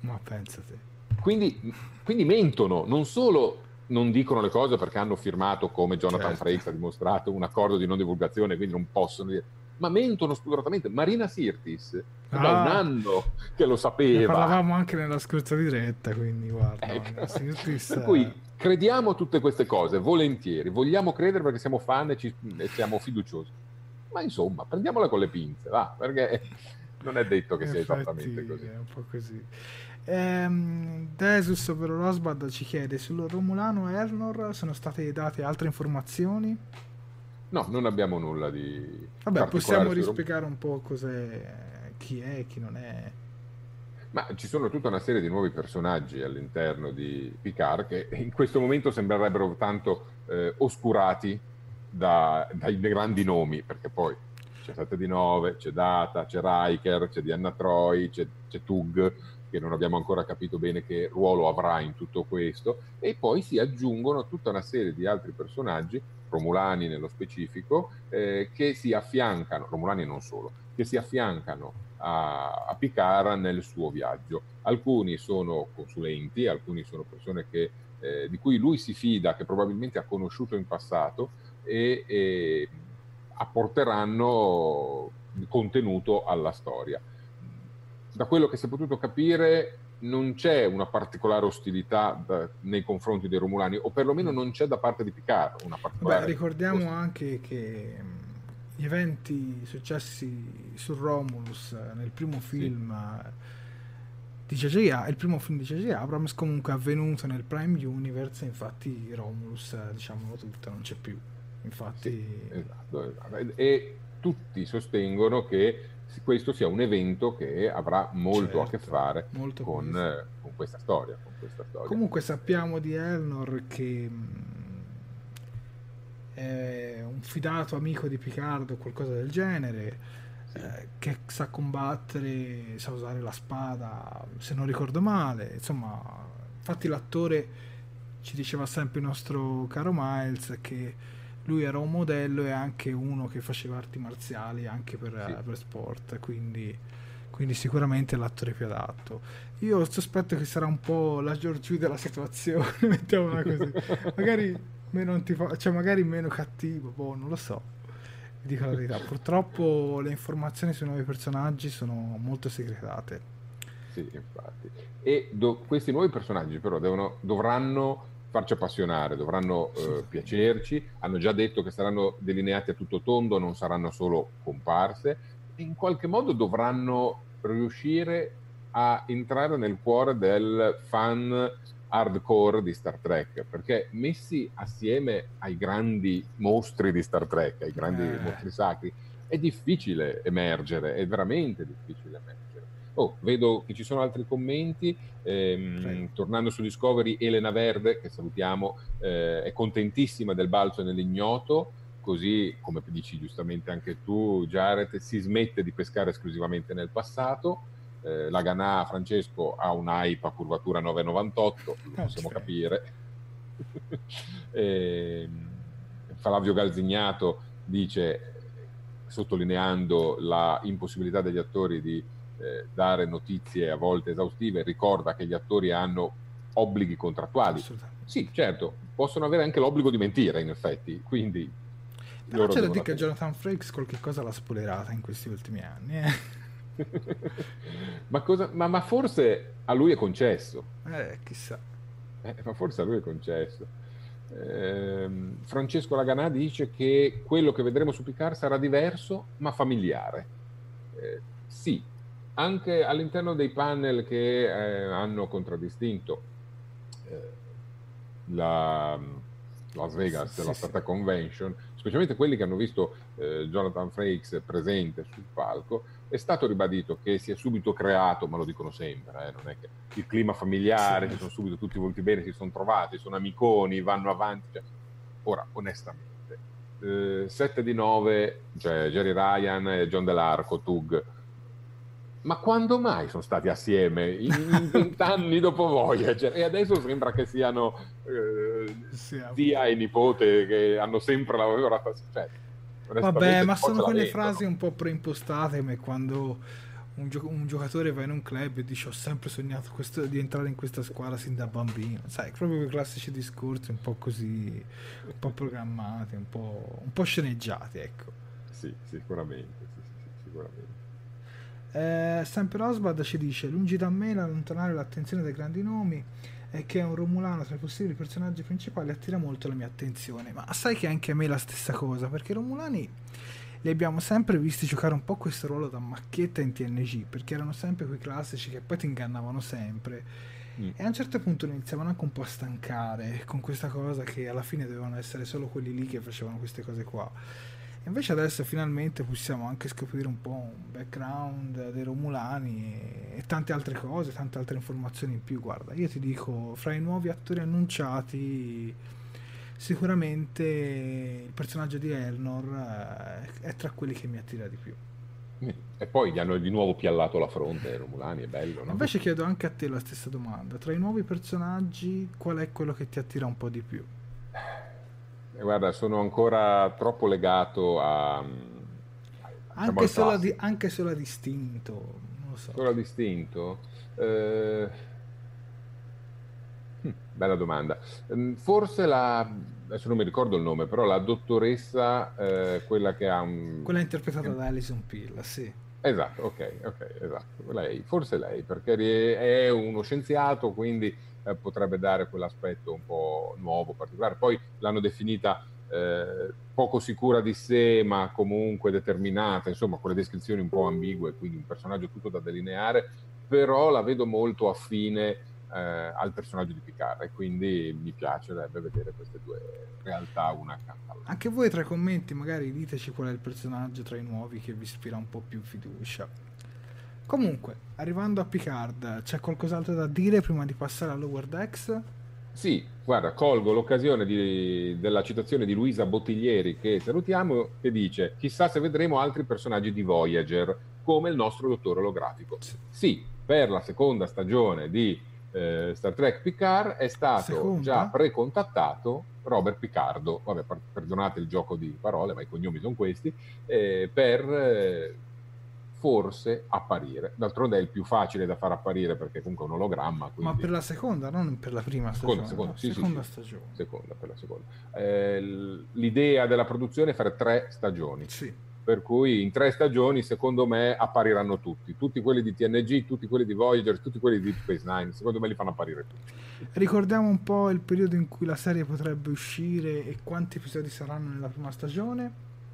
Ma pensate. Quindi, quindi mentono, non solo non dicono le cose perché hanno firmato, come Jonathan certo. Frakes ha dimostrato, un accordo di non divulgazione, quindi non possono dire, ma mentono spudoratamente. Marina Sirtis ah, da un anno che lo sapeva. Ne parlavamo anche nella scorsa diretta, quindi guarda. Ecco. Sirtis, per cui crediamo tutte queste cose, volentieri, vogliamo credere perché siamo fan e, ci, e siamo fiduciosi. Ma insomma, prendiamola con le pinze, va, perché non è detto che sia esattamente così. È un po' così. Ehm, Desus, ovvero Rosbad, ci chiede sul Romulano Ernor sono state date altre informazioni? No, non abbiamo nulla di. Vabbè, possiamo rispiegare un po' cos'è, chi è, chi non è. Ma ci sono tutta una serie di nuovi personaggi all'interno di Picard che in questo momento sembrerebbero tanto eh, oscurati da, dai grandi nomi, perché poi c'è 7 di 9, c'è Data, c'è Riker, c'è Diana Troy, c'è, c'è Tug, che non abbiamo ancora capito bene che ruolo avrà in tutto questo, e poi si aggiungono tutta una serie di altri personaggi, Romulani nello specifico, eh, che si affiancano, Romulani non solo, che si affiancano a, a Picard nel suo viaggio. Alcuni sono consulenti, alcuni sono persone che, eh, di cui lui si fida, che probabilmente ha conosciuto in passato e, e apporteranno contenuto alla storia. Da quello che si è potuto capire, non c'è una particolare ostilità da, nei confronti dei Romulani, o perlomeno non c'è da parte di Picard una particolare. Beh, ricordiamo ostilità. anche che gli eventi successi su Romulus eh, nel primo film sì. di J.J. il primo film di J.J. Abrams comunque è avvenuto nel Prime Universe infatti Romulus diciamolo tutto non c'è più infatti sì, esatto, esatto. E tutti sostengono che questo sia un evento che avrà molto certo, a che certo, fare con, eh, con, questa storia, con, questa storia, Comunque sappiamo di Elnor che è un fidato amico di Picard o qualcosa del genere, eh, che sa combattere, sa usare la spada, se non ricordo male. Insomma, infatti l'attore ci diceva sempre il nostro caro Miles che lui era un modello e anche uno che faceva arti marziali anche per, sì. per sport, quindi, quindi, sicuramente è l'attore più adatto. Io sospetto che sarà un po' la George della situazione, mettiamola così. magari meno antifa- cioè magari meno cattivo, boh, non lo so. Vi dico la verità, purtroppo le informazioni sui nuovi personaggi sono molto segretate. Sì, infatti. E do- questi nuovi personaggi però devono, dovranno farci appassionare, dovranno eh, piacerci, hanno già detto che saranno delineati a tutto tondo, non saranno solo comparse, e in qualche modo dovranno riuscire a entrare nel cuore del fan hardcore di Star Trek, perché messi assieme ai grandi mostri di Star Trek, ai grandi eh. mostri sacri, è difficile emergere, è veramente difficile emergere. Oh, vedo che ci sono altri commenti. Ehm, tornando su Discovery, Elena Verde, che salutiamo, eh, è contentissima del balzo nell'ignoto. Così, come dici giustamente anche tu, Jared, si smette di pescare esclusivamente nel passato. Eh, la Ganà Francesco ha un hype a curvatura 998, lo possiamo capire. e, ehm, Flavio Galzignato dice, sottolineando la impossibilità degli attori di eh, dare notizie a volte esaustive, ricorda che gli attori hanno obblighi contrattuali. Sì, certo, possono avere anche l'obbligo di mentire, in effetti, quindi... Però c'è da dire che Jonathan Frakes qualche cosa l'ha spoilerata in questi ultimi anni. Eh. ma, cosa, ma, ma, forse a lui è concesso. Eh, chissà. Eh, ma forse a lui è concesso. Eh, Francesco Laganà dice che quello che vedremo su Picard sarà diverso ma familiare. Eh, sì, anche all'interno dei panel che eh, hanno contraddistinto eh, la Las Vegas, sì, la Stata sì. Convention, specialmente quelli che hanno visto eh, Jonathan Frakes presente sul palco, è stato ribadito che si è subito creato, ma lo dicono sempre, eh, non è che il clima familiare, sì. si sono subito tutti volti bene, si sono trovati, sono amiconi, vanno avanti. Cioè, ora, onestamente, eh, 7 di 9, cioè Jerry Ryan e John Dell'Arco, Tug, ma quando mai sono stati assieme? In vent'anni dopo Voyager e adesso sembra che siano eh, zia e nipote che hanno sempre lavorato cioè, vabbè ma sono quelle dentro, frasi no? un po' preimpostate come quando un, gio- un, giocatore va in un club e dice ho sempre sognato questo, di entrare in questa squadra sin da bambino. Sai proprio quei classici discorsi un po' così un po' programmati un po', un po sceneggiati ecco. Sì sicuramente sì, sì, sicuramente. Eh, sempre Oswald ci dice: Lungi da me l'allontanare l'attenzione dai grandi nomi e che è un Romulano tra i possibili personaggi principali attira molto la mia attenzione. Ma sai che anche a me è la stessa cosa, perché i Romulani li abbiamo sempre visti giocare un po' questo ruolo da macchietta in TNG, perché erano sempre quei classici che poi ti ingannavano sempre. Mm. E a un certo punto iniziavano anche un po' a stancare con questa cosa che alla fine dovevano essere solo quelli lì che facevano queste cose qua. Invece adesso finalmente possiamo anche scoprire un po' un background dei Romulani e, e, tante altre cose, tante altre informazioni in più. Guarda, io ti dico, fra i nuovi attori annunciati, sicuramente il personaggio di Elnor eh, è tra quelli che mi attira di più. E poi gli hanno di nuovo piallato la fronte ai Romulani, è bello. No? Invece chiedo anche a te la stessa domanda. Tra i nuovi personaggi, qual è quello che ti attira un po' di più? Guarda, sono ancora troppo legato a... Diciamo, anche, solo di, anche solo a distinto, non lo so. Solo a distinto? Eh... Hm, bella domanda. Ehm, forse la... adesso non mi ricordo il nome, però la dottoressa, eh, quella che ha un... Quella interpretata da Alison Pilla, sì. Esatto, ok, ok, esatto. Lei, forse lei, perché è uno scienziato, quindi eh, potrebbe dare quell'aspetto un po' nuovo, particolare. Poi l'hanno definita eh, poco sicura di sé, ma comunque determinata, insomma, quelle descrizioni un po' ambigue, quindi un personaggio tutto da delineare. però la vedo molto affine eh, al personaggio di Picard e quindi mi piacerebbe vedere queste due realtà una accanto all'altra. Anche voi tra i commenti magari diteci qual è il personaggio tra i nuovi che vi ispira un po' più fiducia. Comunque, arrivando a Picard, c'è qualcos'altro da dire prima di passare a Lower Decks? Sì, guarda, colgo l'occasione di, della citazione di Luisa Bottiglieri, che salutiamo, che dice: Chissà se vedremo altri personaggi di Voyager, come il nostro dottore olografico. Sì, per la seconda stagione di eh, Star Trek Picard è stato seconda? già precontattato Robert Picardo, vabbè, perdonate il gioco di parole, ma i cognomi sono questi, eh, per. Eh, forse apparire. D'altronde è il più facile da far apparire perché comunque è un ologramma. Quindi... Ma per la seconda, non per la prima stagione. Seconda, seconda, sì, seconda sì, stagione. Seconda, per la seconda. Eh, l'idea della produzione è fare tre stagioni. Sì. Per cui in tre stagioni, secondo me, appariranno tutti. Tutti quelli di TNG, tutti quelli di Voyager, tutti quelli di Deep Space Nine. Secondo me li fanno apparire tutti. Ricordiamo un po' il periodo in cui la serie potrebbe uscire e quanti episodi saranno nella prima stagione.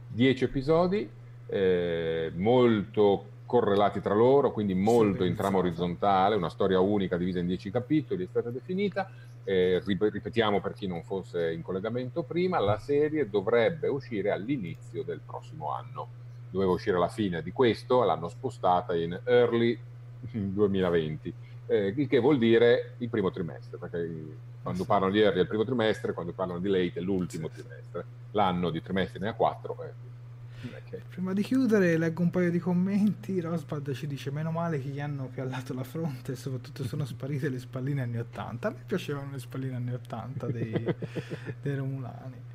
Dieci episodi eh, molto correlati tra loro, quindi molto in trama orizzontale, una storia unica divisa in dieci capitoli, è stata definita. Eh, ripetiamo per chi non fosse in collegamento prima, la serie dovrebbe uscire all'inizio del prossimo anno. Doveva uscire alla fine di questo, l'hanno spostata in early 2020, eh, il che vuol dire il primo trimestre, perché quando parlano di early è il primo trimestre, quando parlano di late è l'ultimo trimestre. L'anno di trimestri ne ha quattro, eh, Okay. Prima di chiudere leggo un paio di commenti. Rosbad ci dice meno male che gli hanno piallato la fronte e soprattutto sono sparite le spalline anni 80. A me piacevano le spalline anni 80 dei, dei Romulani.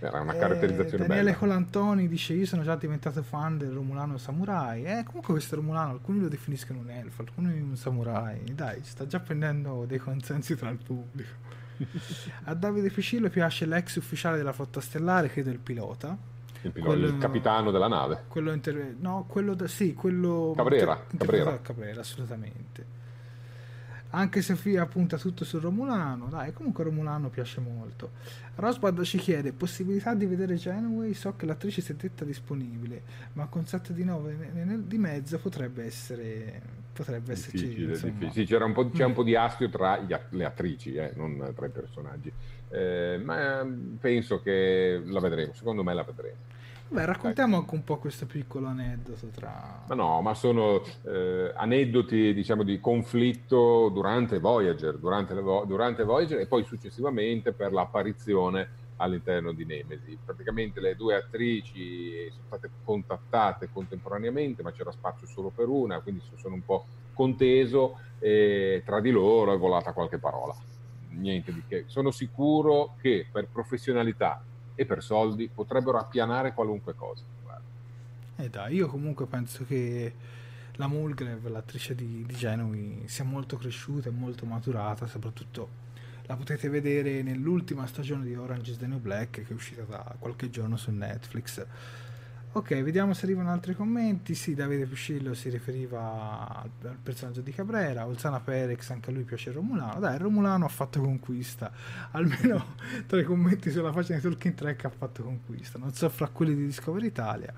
Era una caratterizzazione eh, Daniele bella. Colantoni dice io sono già diventato fan del Romulano Samurai. Eh, comunque questo Romulano alcuni lo definiscono un elfo, alcuni un samurai. Dai, sta già prendendo dei consensi tra il pubblico. A Davide Ficillo piace l'ex ufficiale della flotta stellare, credo il pilota il, pilota, quello, il capitano della nave. Quello inter... No, quello da... sì, quello Cabrera, inter... Cabrera. Cabrera, assolutamente. Anche se Fia punta tutto sul Romulano, dai, comunque Romulano piace molto. Rosbad ci chiede possibilità di vedere Genway, so che l'attrice si è detta disponibile, ma con 7 di 9 di mezzo potrebbe essere potrebbe esserci difficile, difficile. Sì, c'era un po', c'è un po' di astio tra le attrici, eh, non tra i personaggi. Eh, ma penso che la vedremo, secondo me la vedremo. Beh, raccontiamo anche un po' questo piccolo aneddoto tra... Ma no, ma sono eh, aneddoti, diciamo, di conflitto durante Voyager, durante, le, durante Voyager e poi successivamente per l'apparizione all'interno di Nemesi. Praticamente le due attrici sono state contattate contemporaneamente, ma c'era spazio solo per una, quindi sono un po' conteso e tra di loro è volata qualche parola. Niente di che. Sono sicuro che per professionalità e per soldi potrebbero appianare qualunque cosa. Eh dai, io comunque penso che la Mulgrave, l'attrice di, di Genui, sia molto cresciuta e molto maturata, soprattutto la potete vedere nell'ultima stagione di Orange is the New Black che è uscita da qualche giorno su Netflix Ok, vediamo se arrivano altri commenti. Sì, Davide Piscillo si riferiva al, al personaggio di Cabrera, Olzana Perex, anche a lui piace Romulano. Dai, Romulano ha fatto conquista. Almeno tra i commenti sulla pagina di Talking Track ha fatto conquista. Non so fra quelli di Discover Italia.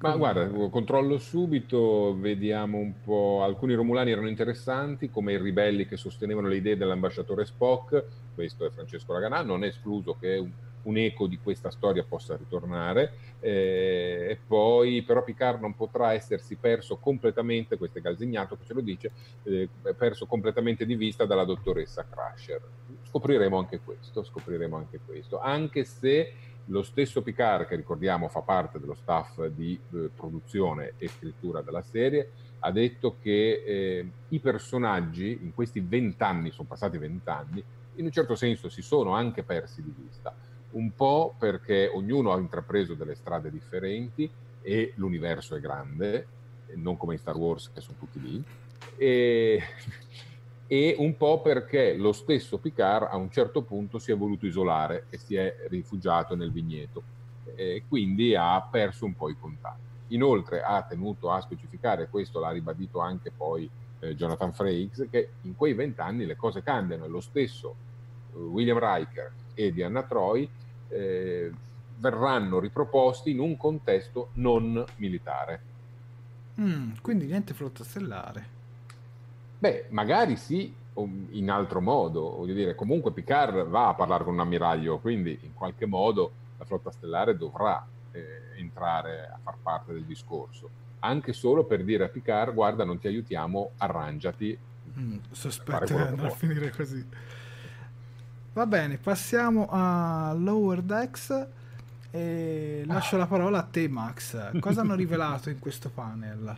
Ma Come... guarda, controllo subito, vediamo un po'. Alcuni Romulani erano interessanti, come i ribelli che sostenevano le idee dell'ambasciatore Spock. Questo è Francesco Raganà. Non è escluso che un un eco di questa storia possa ritornare eh, e poi però Picard non potrà essersi perso completamente, questo è Galzignato che ce lo dice, eh, perso completamente di vista dalla dottoressa Crusher. Scopriremo anche questo, scopriremo anche questo, anche se lo stesso Picard, che ricordiamo fa parte dello staff di eh, produzione e scrittura della serie, ha detto che eh, i personaggi in questi vent'anni, sono passati vent'anni, in un certo senso si sono anche persi di vista un po' perché ognuno ha intrapreso delle strade differenti e l'universo è grande, non come in Star Wars che sono tutti lì, e, e un po' perché lo stesso Picard a un certo punto si è voluto isolare e si è rifugiato nel vigneto e quindi ha perso un po' i contatti. Inoltre ha tenuto a specificare, questo l'ha ribadito anche poi eh, Jonathan Frakes, che in quei vent'anni le cose cambiano e lo stesso eh, William Riker e di Anna Troy eh, verranno riproposti in un contesto non militare. Mm, quindi niente flotta stellare. Beh, magari sì, in altro modo, voglio dire, comunque Picard va a parlare con un ammiraglio, quindi in qualche modo la flotta stellare dovrà eh, entrare a far parte del discorso, anche solo per dire a Picard, guarda, non ti aiutiamo, arrangiati. Mm, sospetto che andrà a finire così. Va bene, passiamo a Lower Decks e lascio la parola a te Max. Cosa hanno rivelato in questo panel?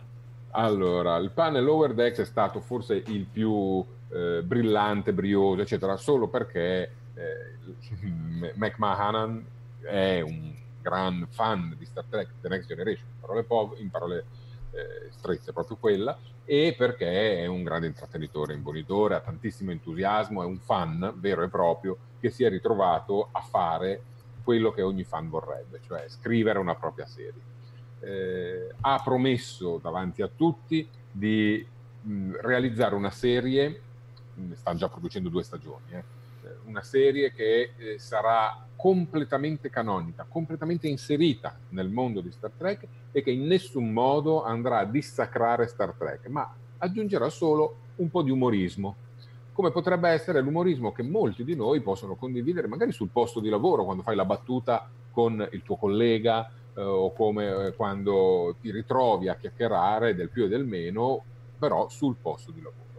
Allora, il panel Lower Decks è stato forse il più eh, brillante, brioso, eccetera, solo perché eh, McMahon è un gran fan di Star Trek The Next Generation, in parole, po- in parole eh, strette proprio quella, e perché è un grande intrattenitore, imbonitore, ha tantissimo entusiasmo, è un fan vero e proprio che si è ritrovato a fare quello che ogni fan vorrebbe, cioè scrivere una propria serie. Eh, ha promesso davanti a tutti di mh, realizzare una serie stanno già producendo due stagioni, eh. Una serie che eh, sarà completamente canonica, completamente inserita nel mondo di Star Trek e che in nessun modo andrà a dissacrare Star Trek, ma aggiungerà solo un po' di umorismo, come potrebbe essere l'umorismo che molti di noi possono condividere magari sul posto di lavoro, quando fai la battuta con il tuo collega eh, o come eh, quando ti ritrovi a chiacchierare del più e del meno, però sul posto di lavoro.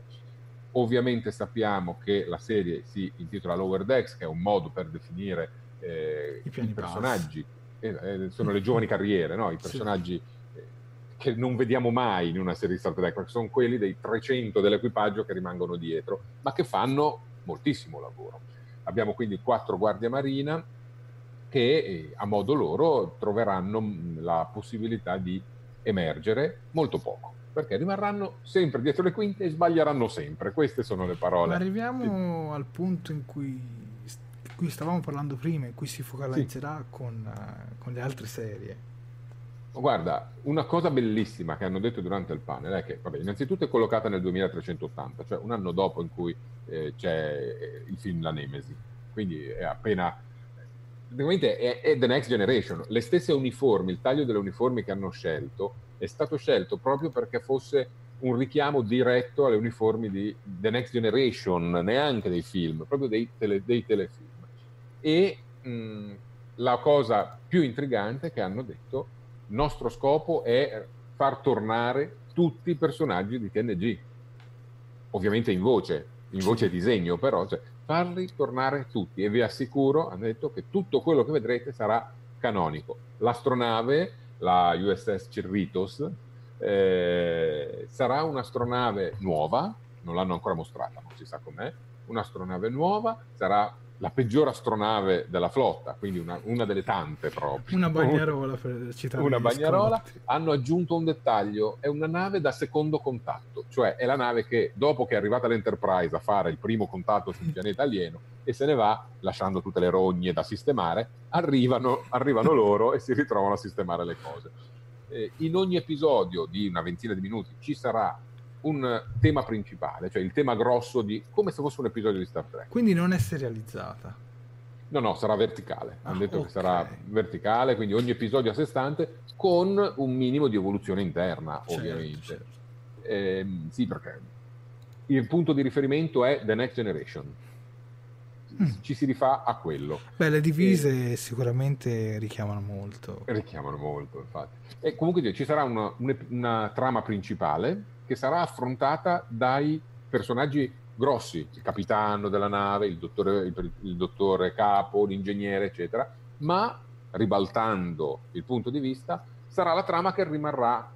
Ovviamente sappiamo che la serie si intitola Lower Decks, che è un modo per definire eh, i, i, personaggi, eh, eh, sono le giovani carriere, no? i personaggi sì. Eh, che non vediamo mai in una serie di Star Trek, perché sono quelli dei 300 dell'equipaggio che rimangono dietro, ma che fanno moltissimo lavoro. Abbiamo quindi quattro guardie marina che eh, a modo loro troveranno mm, la possibilità di emergere molto poco perché rimarranno sempre dietro le quinte e sbaglieranno sempre. Queste sono le parole. Ma arriviamo sì. al punto in cui, in cui, stavamo parlando prima, in cui si focalizzerà sì. con, uh, con, le altre serie. Guarda, una cosa bellissima che hanno detto durante il panel è che, vabbè, innanzitutto è collocata nel 2380, cioè un anno dopo in cui eh, c'è eh, il film La Nemesi, quindi è appena praticamente è, è, The Next Generation. Le stesse uniformi, il taglio delle uniformi che hanno scelto è stato scelto proprio perché fosse un richiamo diretto alle uniformi di The Next Generation, neanche dei film, proprio dei, tele, dei telefilm. E mh, la cosa più intrigante è che hanno detto il nostro scopo è far tornare tutti i personaggi di TNG, ovviamente in voce, in voce e disegno, però cioè, farli tornare tutti e vi assicuro, hanno detto che tutto quello che vedrete sarà canonico. L'astronave la USS Cerritos, eh, sarà un'astronave nuova, non l'hanno ancora mostrata, non si sa com'è, un'astronave nuova, sarà la peggior astronave della flotta, quindi una, una delle tante proprio. Una bagnarola per citare Una bagnarola. Hanno aggiunto un dettaglio, è una nave da secondo contatto, cioè è la nave che dopo che è arrivata l'Enterprise a fare il primo contatto sul pianeta alieno e se ne va lasciando tutte le rogne da sistemare, arrivano, arrivano loro e si ritrovano a sistemare le cose. Eh, in ogni episodio di una ventina di minuti ci sarà un tema principale, cioè il tema grosso di come se fosse un episodio di Star Trek. Quindi non è serializzata. No, no, sarà verticale. Hanno ah, detto okay. che sarà verticale, quindi ogni episodio a sé stante, con un minimo di evoluzione interna, certo, ovviamente. Certo. Eh, sì, perché il punto di riferimento è The Next Generation. Mm. Ci si rifà a quello. Beh, le divise e... sicuramente richiamano molto. Richiamano molto, infatti. E comunque ci sarà una, una, una trama principale che sarà affrontata dai personaggi grossi, il capitano della nave, il dottore, il, il dottore capo, l'ingegnere, eccetera, ma ribaltando il punto di vista, sarà la trama che rimarrà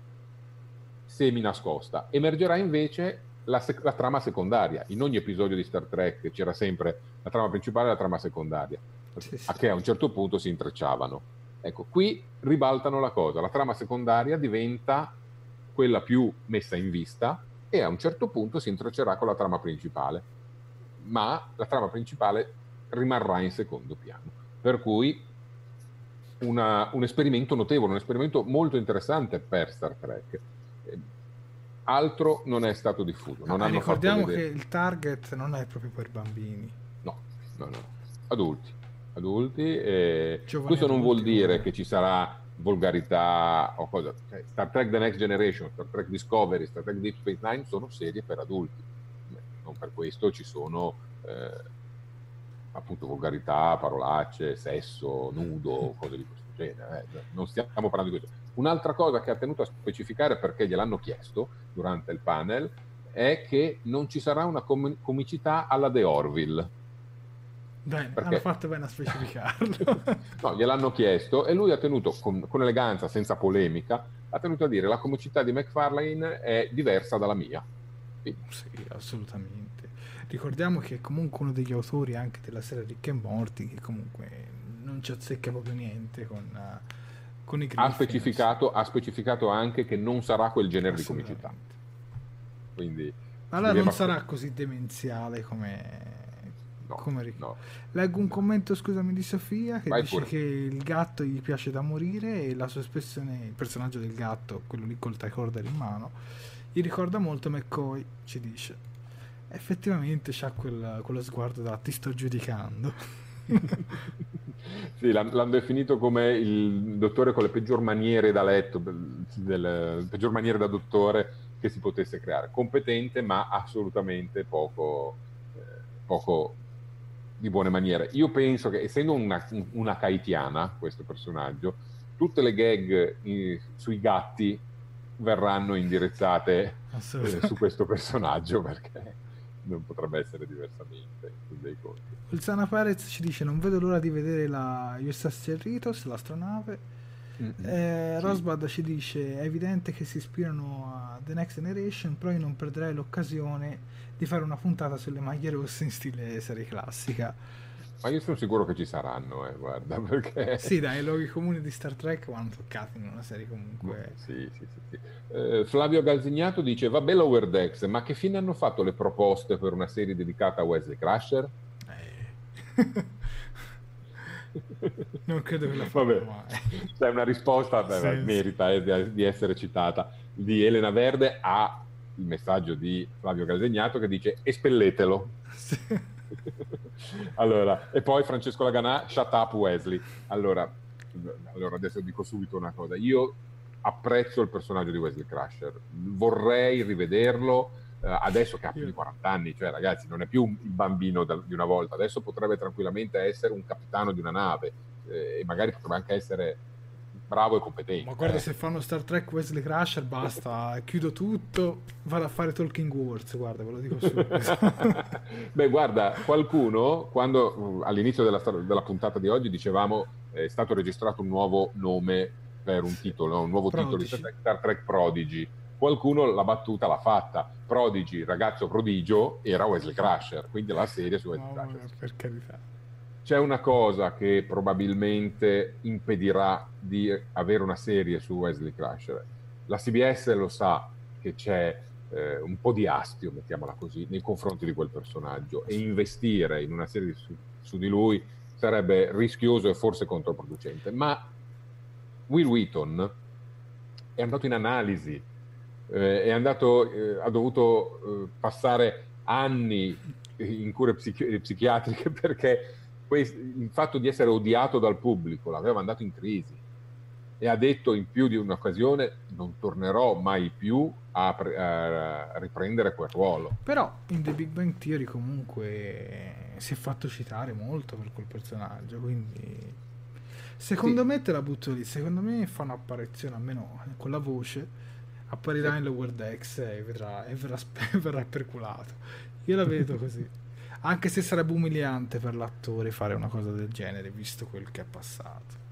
semi nascosta. Emergerà invece la, sec- la, trama secondaria. In ogni episodio di Star Trek c'era sempre la trama principale e la trama secondaria, sì, sì. a che a un certo punto si intrecciavano. Ecco, qui ribaltano la cosa, la trama secondaria diventa quella più messa in vista e a un certo punto si intreccerà con la trama principale, ma la trama principale rimarrà in secondo piano. Per cui una, un esperimento notevole, un esperimento molto interessante per Star Trek. Altro non è stato diffuso. Ah, ricordiamo che il target non è proprio per bambini. No, no, no. Adulti. Adulti. Eh, questo non vuol dire che ci sarà volgarità o cosa. Cioè, Star Trek The Next Generation, Star Trek Discovery, Star Trek Deep Space Nine sono serie per adulti. non per questo ci sono eh, appunto volgarità, parolacce, sesso, nudo, cose di questo genere. Eh. Non stiamo parlando di questo. Un'altra cosa che ha tenuto a specificare perché gliel'hanno chiesto durante il panel è che non ci sarà una com- comicità alla The Orville. Bene, perché... hanno fatto bene a specificarlo. no, gliel'hanno chiesto e lui ha tenuto con, con, eleganza, senza polemica, ha tenuto a dire la comicità di McFarlane è diversa dalla mia. Quindi. Sì, assolutamente. Ricordiamo che è comunque uno degli autori anche della serie Ricche e Morti, che comunque non ci azzecca proprio niente con, uh, con i ha specificato, ha specificato anche che non sarà quel genere di comicità. Quindi, allora non sarà così demenziale come... No, come no. Leggo un commento, scusami, di Sofia che Vai dice pure. che il gatto gli piace da morire e la sua espressione, il personaggio del gatto, quello lì col tricorder in mano, gli ricorda molto McCoy, ci dice effettivamente c'ha quel, quello sguardo da ti sto giudicando. sì, l'hanno definito come il dottore con le peggior maniere da letto, del, peggior maniere da dottore che si potesse creare. Competente, ma assolutamente poco, eh, poco di buone maniere. Io penso che, essendo una, una kaitiana, questo personaggio, tutte le gag in, sui gatti verranno indirizzate eh, su questo personaggio perché non potrebbe essere diversamente dei conti. Ulzana Perez ci dice non vedo l'ora di vedere la USS Cerritos, l'astronave. Mm-hmm. Eh, sì. Rosbad ci dice è evidente che si ispirano a The Next Generation, però io non perderei l'occasione di fare una puntata sulle maglie rosse in stile serie classica. Ma io sono sicuro che ci saranno, eh, guarda, perché... Sì, dai, i luoghi comuni di Star Trek vanno toccati in una serie comunque... Sì, sì, sì. sì. Eh, Flavio Galzignato dice, va bella Lower Decks, ma che fine hanno fatto le proposte per una serie dedicata a Wesley Crusher? Eh... non credo che la faccia mai. C'è una risposta, beh, sì, merita eh, di essere citata, di Elena Verde a il messaggio di Flavio Galzignato che dice espelletelo. Sì. allora, e poi Francesco Laganà, shut up Wesley. Allora, allora, adesso dico subito una cosa. Io apprezzo il personaggio di Wesley Crusher, vorrei rivederlo eh, adesso che ha più di 40 anni, cioè ragazzi non è più il bambino da, di una volta, adesso potrebbe tranquillamente essere un capitano di una nave eh, e magari potrebbe anche essere bravo e competente. Ma guarda, eh. se fanno Star Trek Wesley Crusher, basta, chiudo tutto, vado a fare Talking Wars, guarda, ve lo dico subito. Beh, guarda, qualcuno, quando all'inizio della, della puntata di oggi dicevamo è stato registrato un nuovo nome per un titolo, un nuovo Prodigy. titolo di Star Trek Prodigy. Qualcuno la battuta l'ha fatta. Prodigy, ragazzo prodigio, era Wesley Crusher, quindi la serie su Wesley no, Crusher. Per carità c'è una cosa che probabilmente impedirà di avere una serie su Wesley Crusher. La CBS lo sa che c'è eh, un po' di astio, mettiamola così, nei confronti di quel personaggio e investire in una serie su, su di lui sarebbe rischioso e forse controproducente. Ma Will Wheaton è andato in analisi, eh, andato, eh, ha dovuto eh, passare anni in cure psichi- psichiatriche perché il fatto di essere odiato dal pubblico l'aveva mandato in crisi e ha detto in più di un'occasione non tornerò mai più a, a, riprendere quel ruolo. Però in The Big Bang Theory comunque si è fatto citare molto per quel personaggio, quindi secondo sì. me te la butto lì, secondo me fa un'apparizione almeno con la voce, apparirà sì. in Lower Decks e, vedrà, e verrà, verrà perculato. Io la vedo così. Anche se sarebbe umiliante per l'attore fare una cosa del genere, visto quel che è passato.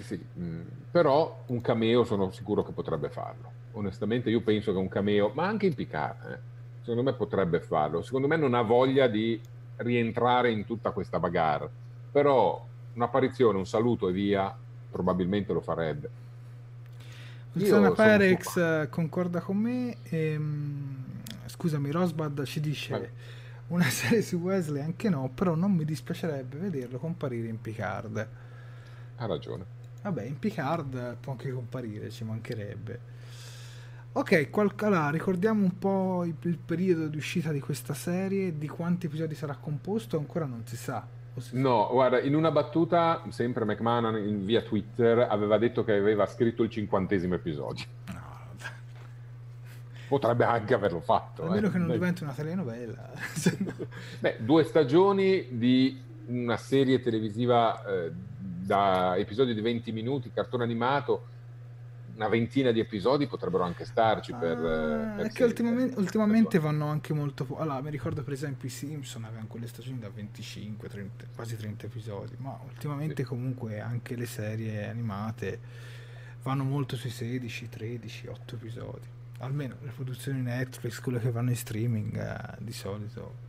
Sì, mh, mm, però un cameo sono sicuro che potrebbe farlo. Onestamente io penso che un cameo, ma anche in Picard, eh, secondo me potrebbe farlo. Secondo me non ha voglia di rientrare in tutta questa bagarre, però un'apparizione, un saluto e via, probabilmente lo farebbe. Zona Perex su... concorda con me. Ehm, scusami, Rosbad ci dice... Beh una serie su Wesley anche no, però non mi dispiacerebbe vederlo comparire in Picard. Ha ragione. Vabbè, in Picard può anche comparire, ci mancherebbe. Ok, qual- allora, ricordiamo un po' il, il, periodo di uscita di questa serie, di quanti episodi sarà composto, ancora non si sa. Si no, sa? guarda, in una battuta, sempre McMahon in, via Twitter aveva detto che aveva scritto il cinquantesimo episodio. Potrebbe anche averlo fatto. A meno eh. che non diventi una telenovela. Beh, due stagioni di una serie televisiva eh, da episodi di 20 minuti, cartone animato, una ventina di episodi potrebbero anche starci per... Ah, per è che ultimamente, ultimamente, vanno anche molto... Po- allora, mi ricordo per esempio i Simpson avevano quelle stagioni da 25, 30, quasi 30 episodi, ma ultimamente sì. comunque anche le serie animate vanno molto sui 16, 13, 8 episodi. Almeno le produzioni Netflix, quelle che vanno in streaming eh, di solito.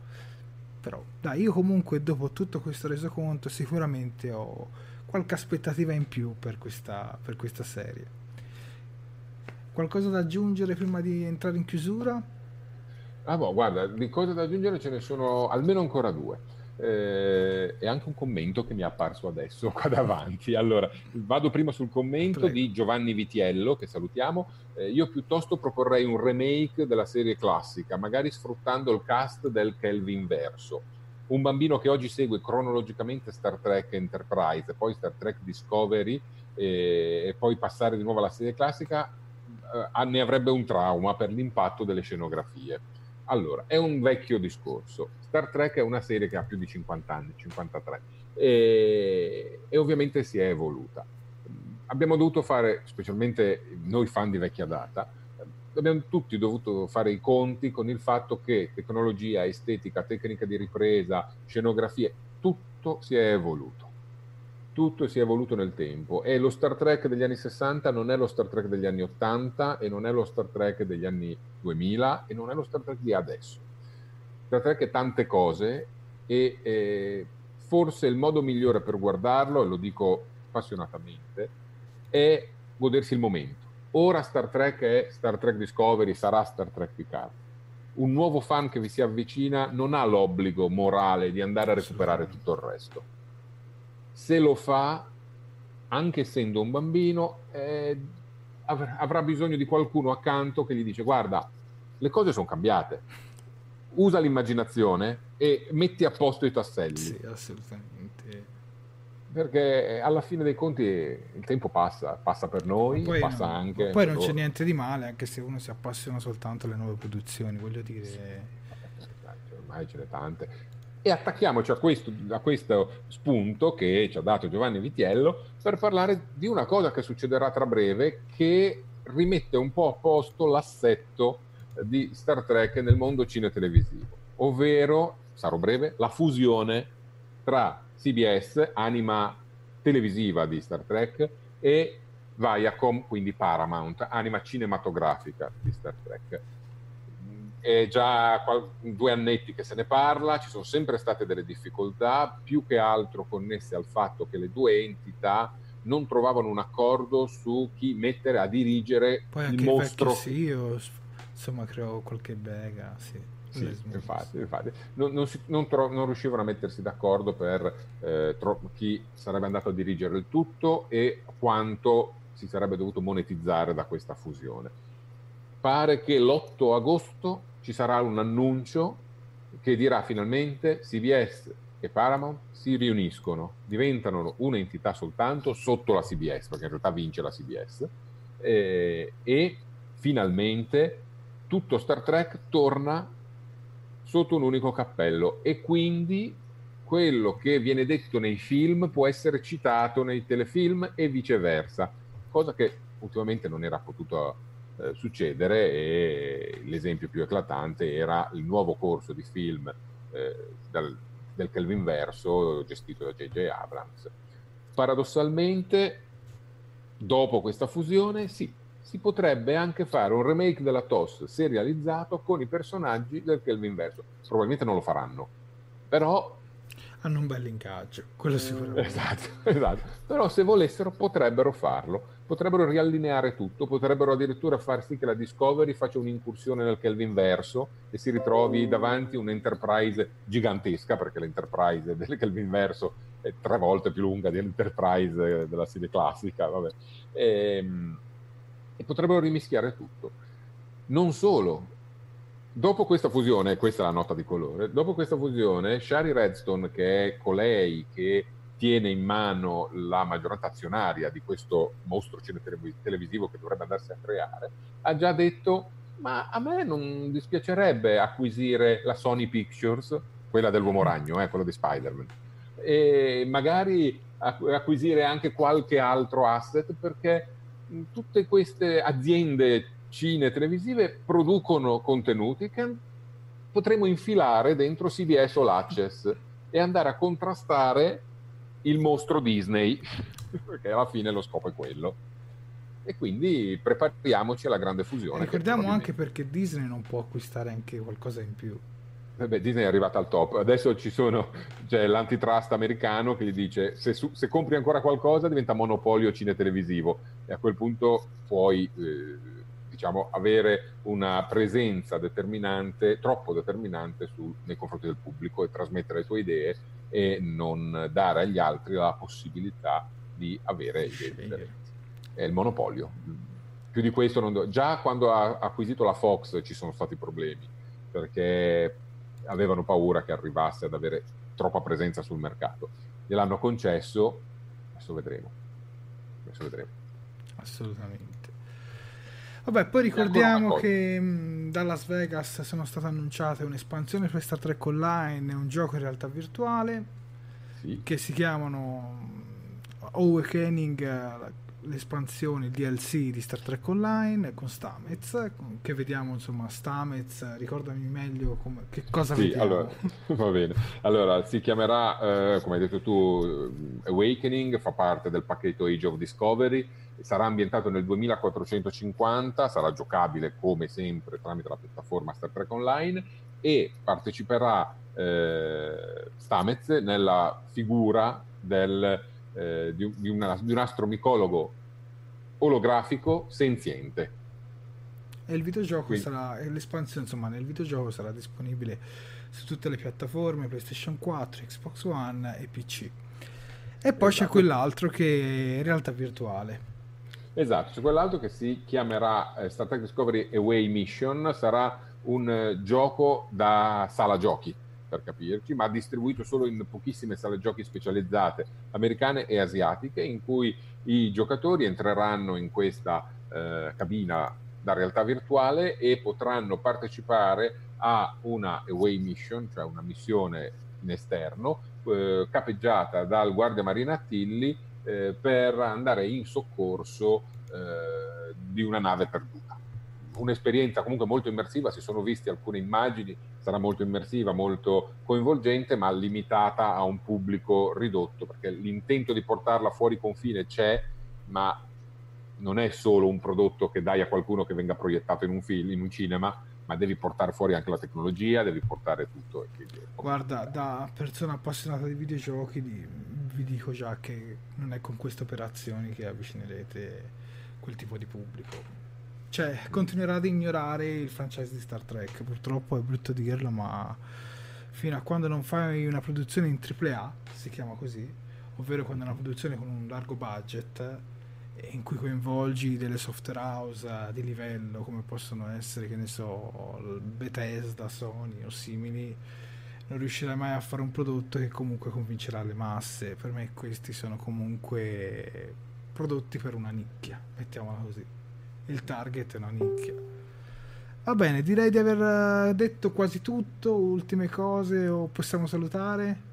Però, dai, io comunque dopo tutto questo resoconto sicuramente ho qualche aspettativa in più per questa, per questa serie. Qualcosa da aggiungere prima di entrare in chiusura? Ah, boh, guarda, di cose da aggiungere ce ne sono almeno ancora due. Eh, e anche un commento che mi è apparso adesso qua davanti. Allora, vado prima sul commento Prego. di Giovanni Vitiello, che salutiamo. Eh, io piuttosto proporrei un remake della serie classica, magari sfruttando il cast del Kelvin verso. Un bambino che oggi segue cronologicamente Star Trek Enterprise, poi Star Trek Discovery e, e poi passare di nuovo alla serie classica, eh, ne avrebbe un trauma per l'impatto delle scenografie. Allora, è un vecchio discorso. Star Trek è una serie che ha più di 50 anni, 53, e, e ovviamente si è evoluta. Abbiamo dovuto fare, specialmente noi fan di vecchia data, abbiamo tutti dovuto fare i conti con il fatto che tecnologia, estetica, tecnica di ripresa, scenografie, tutto si è evoluto tutto si è evoluto nel tempo e lo Star Trek degli anni 60 non è lo Star Trek degli anni 80 e non è lo Star Trek degli anni 2000 e non è lo Star Trek di adesso. Star Trek è tante cose e eh, forse il modo migliore per guardarlo, e lo dico appassionatamente, è godersi il momento. Ora Star Trek è Star Trek Discovery, sarà Star Trek Picard. Un nuovo fan che vi si avvicina non ha l'obbligo morale di andare a recuperare tutto il resto se lo fa, anche essendo un bambino, eh, avrà bisogno di qualcuno accanto che gli dice guarda, le cose sono cambiate, usa l'immaginazione e metti a posto i tasselli. Sì, assolutamente. Perché alla fine dei conti il tempo passa, passa per noi, poi passa no, anche... Poi non c'è niente di male, anche se uno si appassiona soltanto alle nuove produzioni, voglio dire... Sì. Ormai ce n'è tante e attacchiamoci a questo, a questo, spunto che ci ha dato Giovanni Vitiello per parlare di una cosa che succederà tra breve che rimette un po' a posto l'assetto di Star Trek nel mondo cinetelevisivo, ovvero, sarò breve, la fusione tra CBS, anima televisiva di Star Trek, e Viacom, quindi Paramount, anima cinematografica di Star Trek è già due annetti che se ne parla, ci sono sempre state delle difficoltà, più che altro connesse al fatto che le due entità non trovavano un accordo su chi mettere a dirigere Poi il anche mostro. Sì, io insomma creò qualche bega, sì. Sì, infatti, infatti. Non, non, si, non, tro- non, riuscivano a mettersi d'accordo per eh, tro- chi sarebbe andato a dirigere il tutto e quanto si sarebbe dovuto monetizzare da questa fusione. Pare che l'8 agosto ci sarà un annuncio che dirà finalmente CBS e Paramount si riuniscono, diventano un'entità soltanto sotto la CBS, perché in realtà vince la CBS, eh, e finalmente tutto Star Trek torna sotto un unico cappello. E quindi quello che viene detto nei film può essere citato nei telefilm e viceversa, cosa che ultimamente non era potuto eh, succedere e l'esempio più eclatante era il nuovo corso di film eh, dal, del Kelvin Verso gestito da J.J. Abrams. Paradossalmente, dopo questa fusione, sì, si potrebbe anche fare un remake della TOS serializzato con i personaggi del Kelvin Verso. Probabilmente non lo faranno, però hanno un bel ingaggio, quello sicuramente. Esatto, esatto. Però se volessero potrebbero farlo potrebbero riallineare tutto, potrebbero addirittura far sì che la Discovery faccia un'incursione nel Kelvin verso e si ritrovi davanti un'Enterprise gigantesca, perché l'Enterprise del Kelvin verso è tre volte più lunga dell'Enterprise della serie classica, e, ehm, e potrebbero rimischiare tutto. Non solo, dopo questa fusione, questa è la nota di colore, dopo questa fusione, Shari Redstone, che è colei che tiene in mano la maggioranza azionaria di questo mostro televisivo che dovrebbe andarsi a creare, ha già detto ma a me non dispiacerebbe acquisire la Sony Pictures, quella dell'uomo ragno, eh, quella di Spider-Man, e magari acquisire anche qualche altro asset perché tutte queste aziende cine televisive producono contenuti che potremo infilare dentro CBS o l'Access e andare a contrastare il mostro Disney, perché alla fine lo scopo è quello. E quindi prepariamoci alla grande fusione. ricordiamo anche perché Disney non può acquistare anche qualcosa in più. Eh beh, Disney è arrivata al top. Adesso ci sono, c'è l'antitrust americano che gli dice se, su, se compri ancora qualcosa diventa monopolio cine-televisivo e a quel punto puoi eh, diciamo, avere una presenza determinante, troppo determinante su, nei confronti del pubblico e trasmettere le tue idee e non dare agli altri la possibilità di avere. È il monopolio. Più di questo, non do... già quando ha acquisito la Fox ci sono stati problemi perché avevano paura che arrivasse ad avere troppa presenza sul mercato. Gliel'hanno concesso, adesso vedremo. Adesso vedremo. Assolutamente. Vabbè, poi ricordiamo che mh, da Las Vegas sono state annunciate un'espansione per Star Trek Online e un gioco in realtà virtuale sì. che si chiamano Awakening l'espansione, il DLC di Star Trek Online con Stamez, che vediamo insomma Stamez, ricordami meglio come, che cosa sì, vediamo. Allora, va bene, allora si chiamerà, eh, come hai detto tu, Awakening, fa parte del pacchetto Age of Discovery, sarà ambientato nel 2450, sarà giocabile come sempre tramite la piattaforma Star Trek Online e parteciperà eh, Stamez nella figura del eh, di, di, una, di, un astromicologo olografico senziente. E il videogioco Quindi. sarà, l'espansione insomma nel videogioco sarà disponibile su tutte le piattaforme, PlayStation 4, Xbox One e PC. E poi esatto. c'è quell'altro che è in realtà virtuale. Esatto, c'è quell'altro che si chiamerà eh, Star Trek Discovery Away Mission, sarà un eh, gioco da sala giochi per capirci, ma distribuito solo in pochissime sale giochi specializzate americane e asiatiche, in cui i giocatori entreranno in questa eh, cabina da realtà virtuale e potranno partecipare a una away mission, cioè una missione in esterno, eh, capeggiata dal guardia marina Tilly eh, per andare in soccorso eh, di una nave perduta. Un'esperienza comunque molto immersiva, si sono viste alcune immagini, sarà molto immersiva, molto coinvolgente, ma limitata a un pubblico ridotto, perché l'intento di portarla fuori confine c'è, ma non è solo un prodotto che dai a qualcuno che venga proiettato in un film, in un cinema, ma devi portare fuori anche la tecnologia, devi portare tutto. Guarda, da persona appassionata di videogiochi vi dico già che non è con queste operazioni che avvicinerete quel tipo di pubblico cioè, continuerà ad ignorare il franchise di Star Trek. Purtroppo è brutto dirlo, ma fino a quando non fai una produzione in AAA, si chiama così, ovvero quando è una produzione con un largo budget in cui coinvolgi delle software house di livello come possono essere, che ne so, Bethesda, Sony o simili, non riuscirai mai a fare un prodotto che comunque convincerà le masse. Per me questi sono comunque prodotti per una nicchia, mettiamola così il target è una nicchia. Va bene, direi di aver eh, detto quasi tutto, ultime cose o possiamo salutare?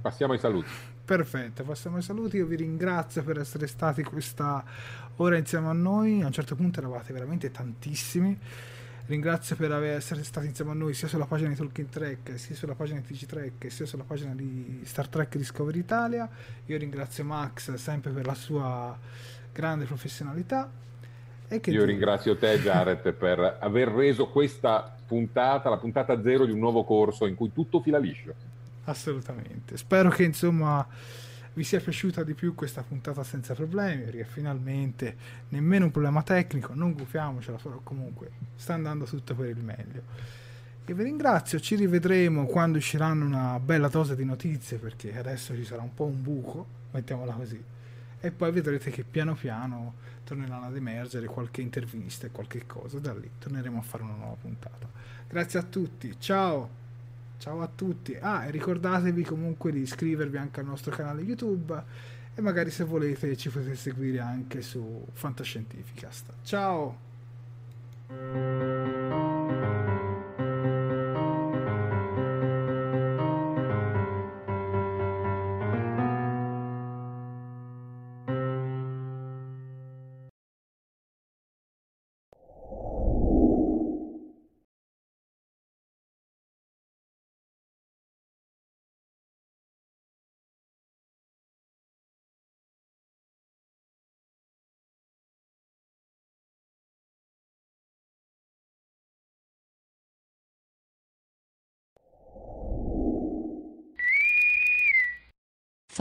Passiamo ai saluti. Perfetto, passiamo ai saluti. Io vi ringrazio per essere stati questa ora insieme a noi. A un certo punto eravate veramente tantissimi. Ringrazio per essere stati insieme a noi sia sulla pagina di Talking Trek, sia sulla pagina di TG Trek, sia sulla pagina di Star Trek Discovery Italia. Io ringrazio Max sempre per la sua grande professionalità Io ti... ringrazio te Jared per aver reso questa puntata, la puntata zero di un nuovo corso in cui tutto fila liscio. Assolutamente. Spero che insomma vi sia piaciuta di più questa puntata senza problemi, perché finalmente nemmeno un problema tecnico, non gufiamocela, però comunque sta andando tutto per il meglio. E vi ringrazio, ci rivedremo quando usciranno una bella dose di notizie, perché adesso ci sarà un po' un buco, mettiamola così. E poi vedrete che piano piano torneranno ad emergere qualche intervista e qualche cosa. Da lì torneremo a fare una nuova puntata. Grazie a tutti, ciao! Ciao a tutti. Ah, e ricordatevi comunque di iscrivervi anche al nostro canale YouTube e magari se volete ci potete seguire anche su Fantascientificast. Ciao!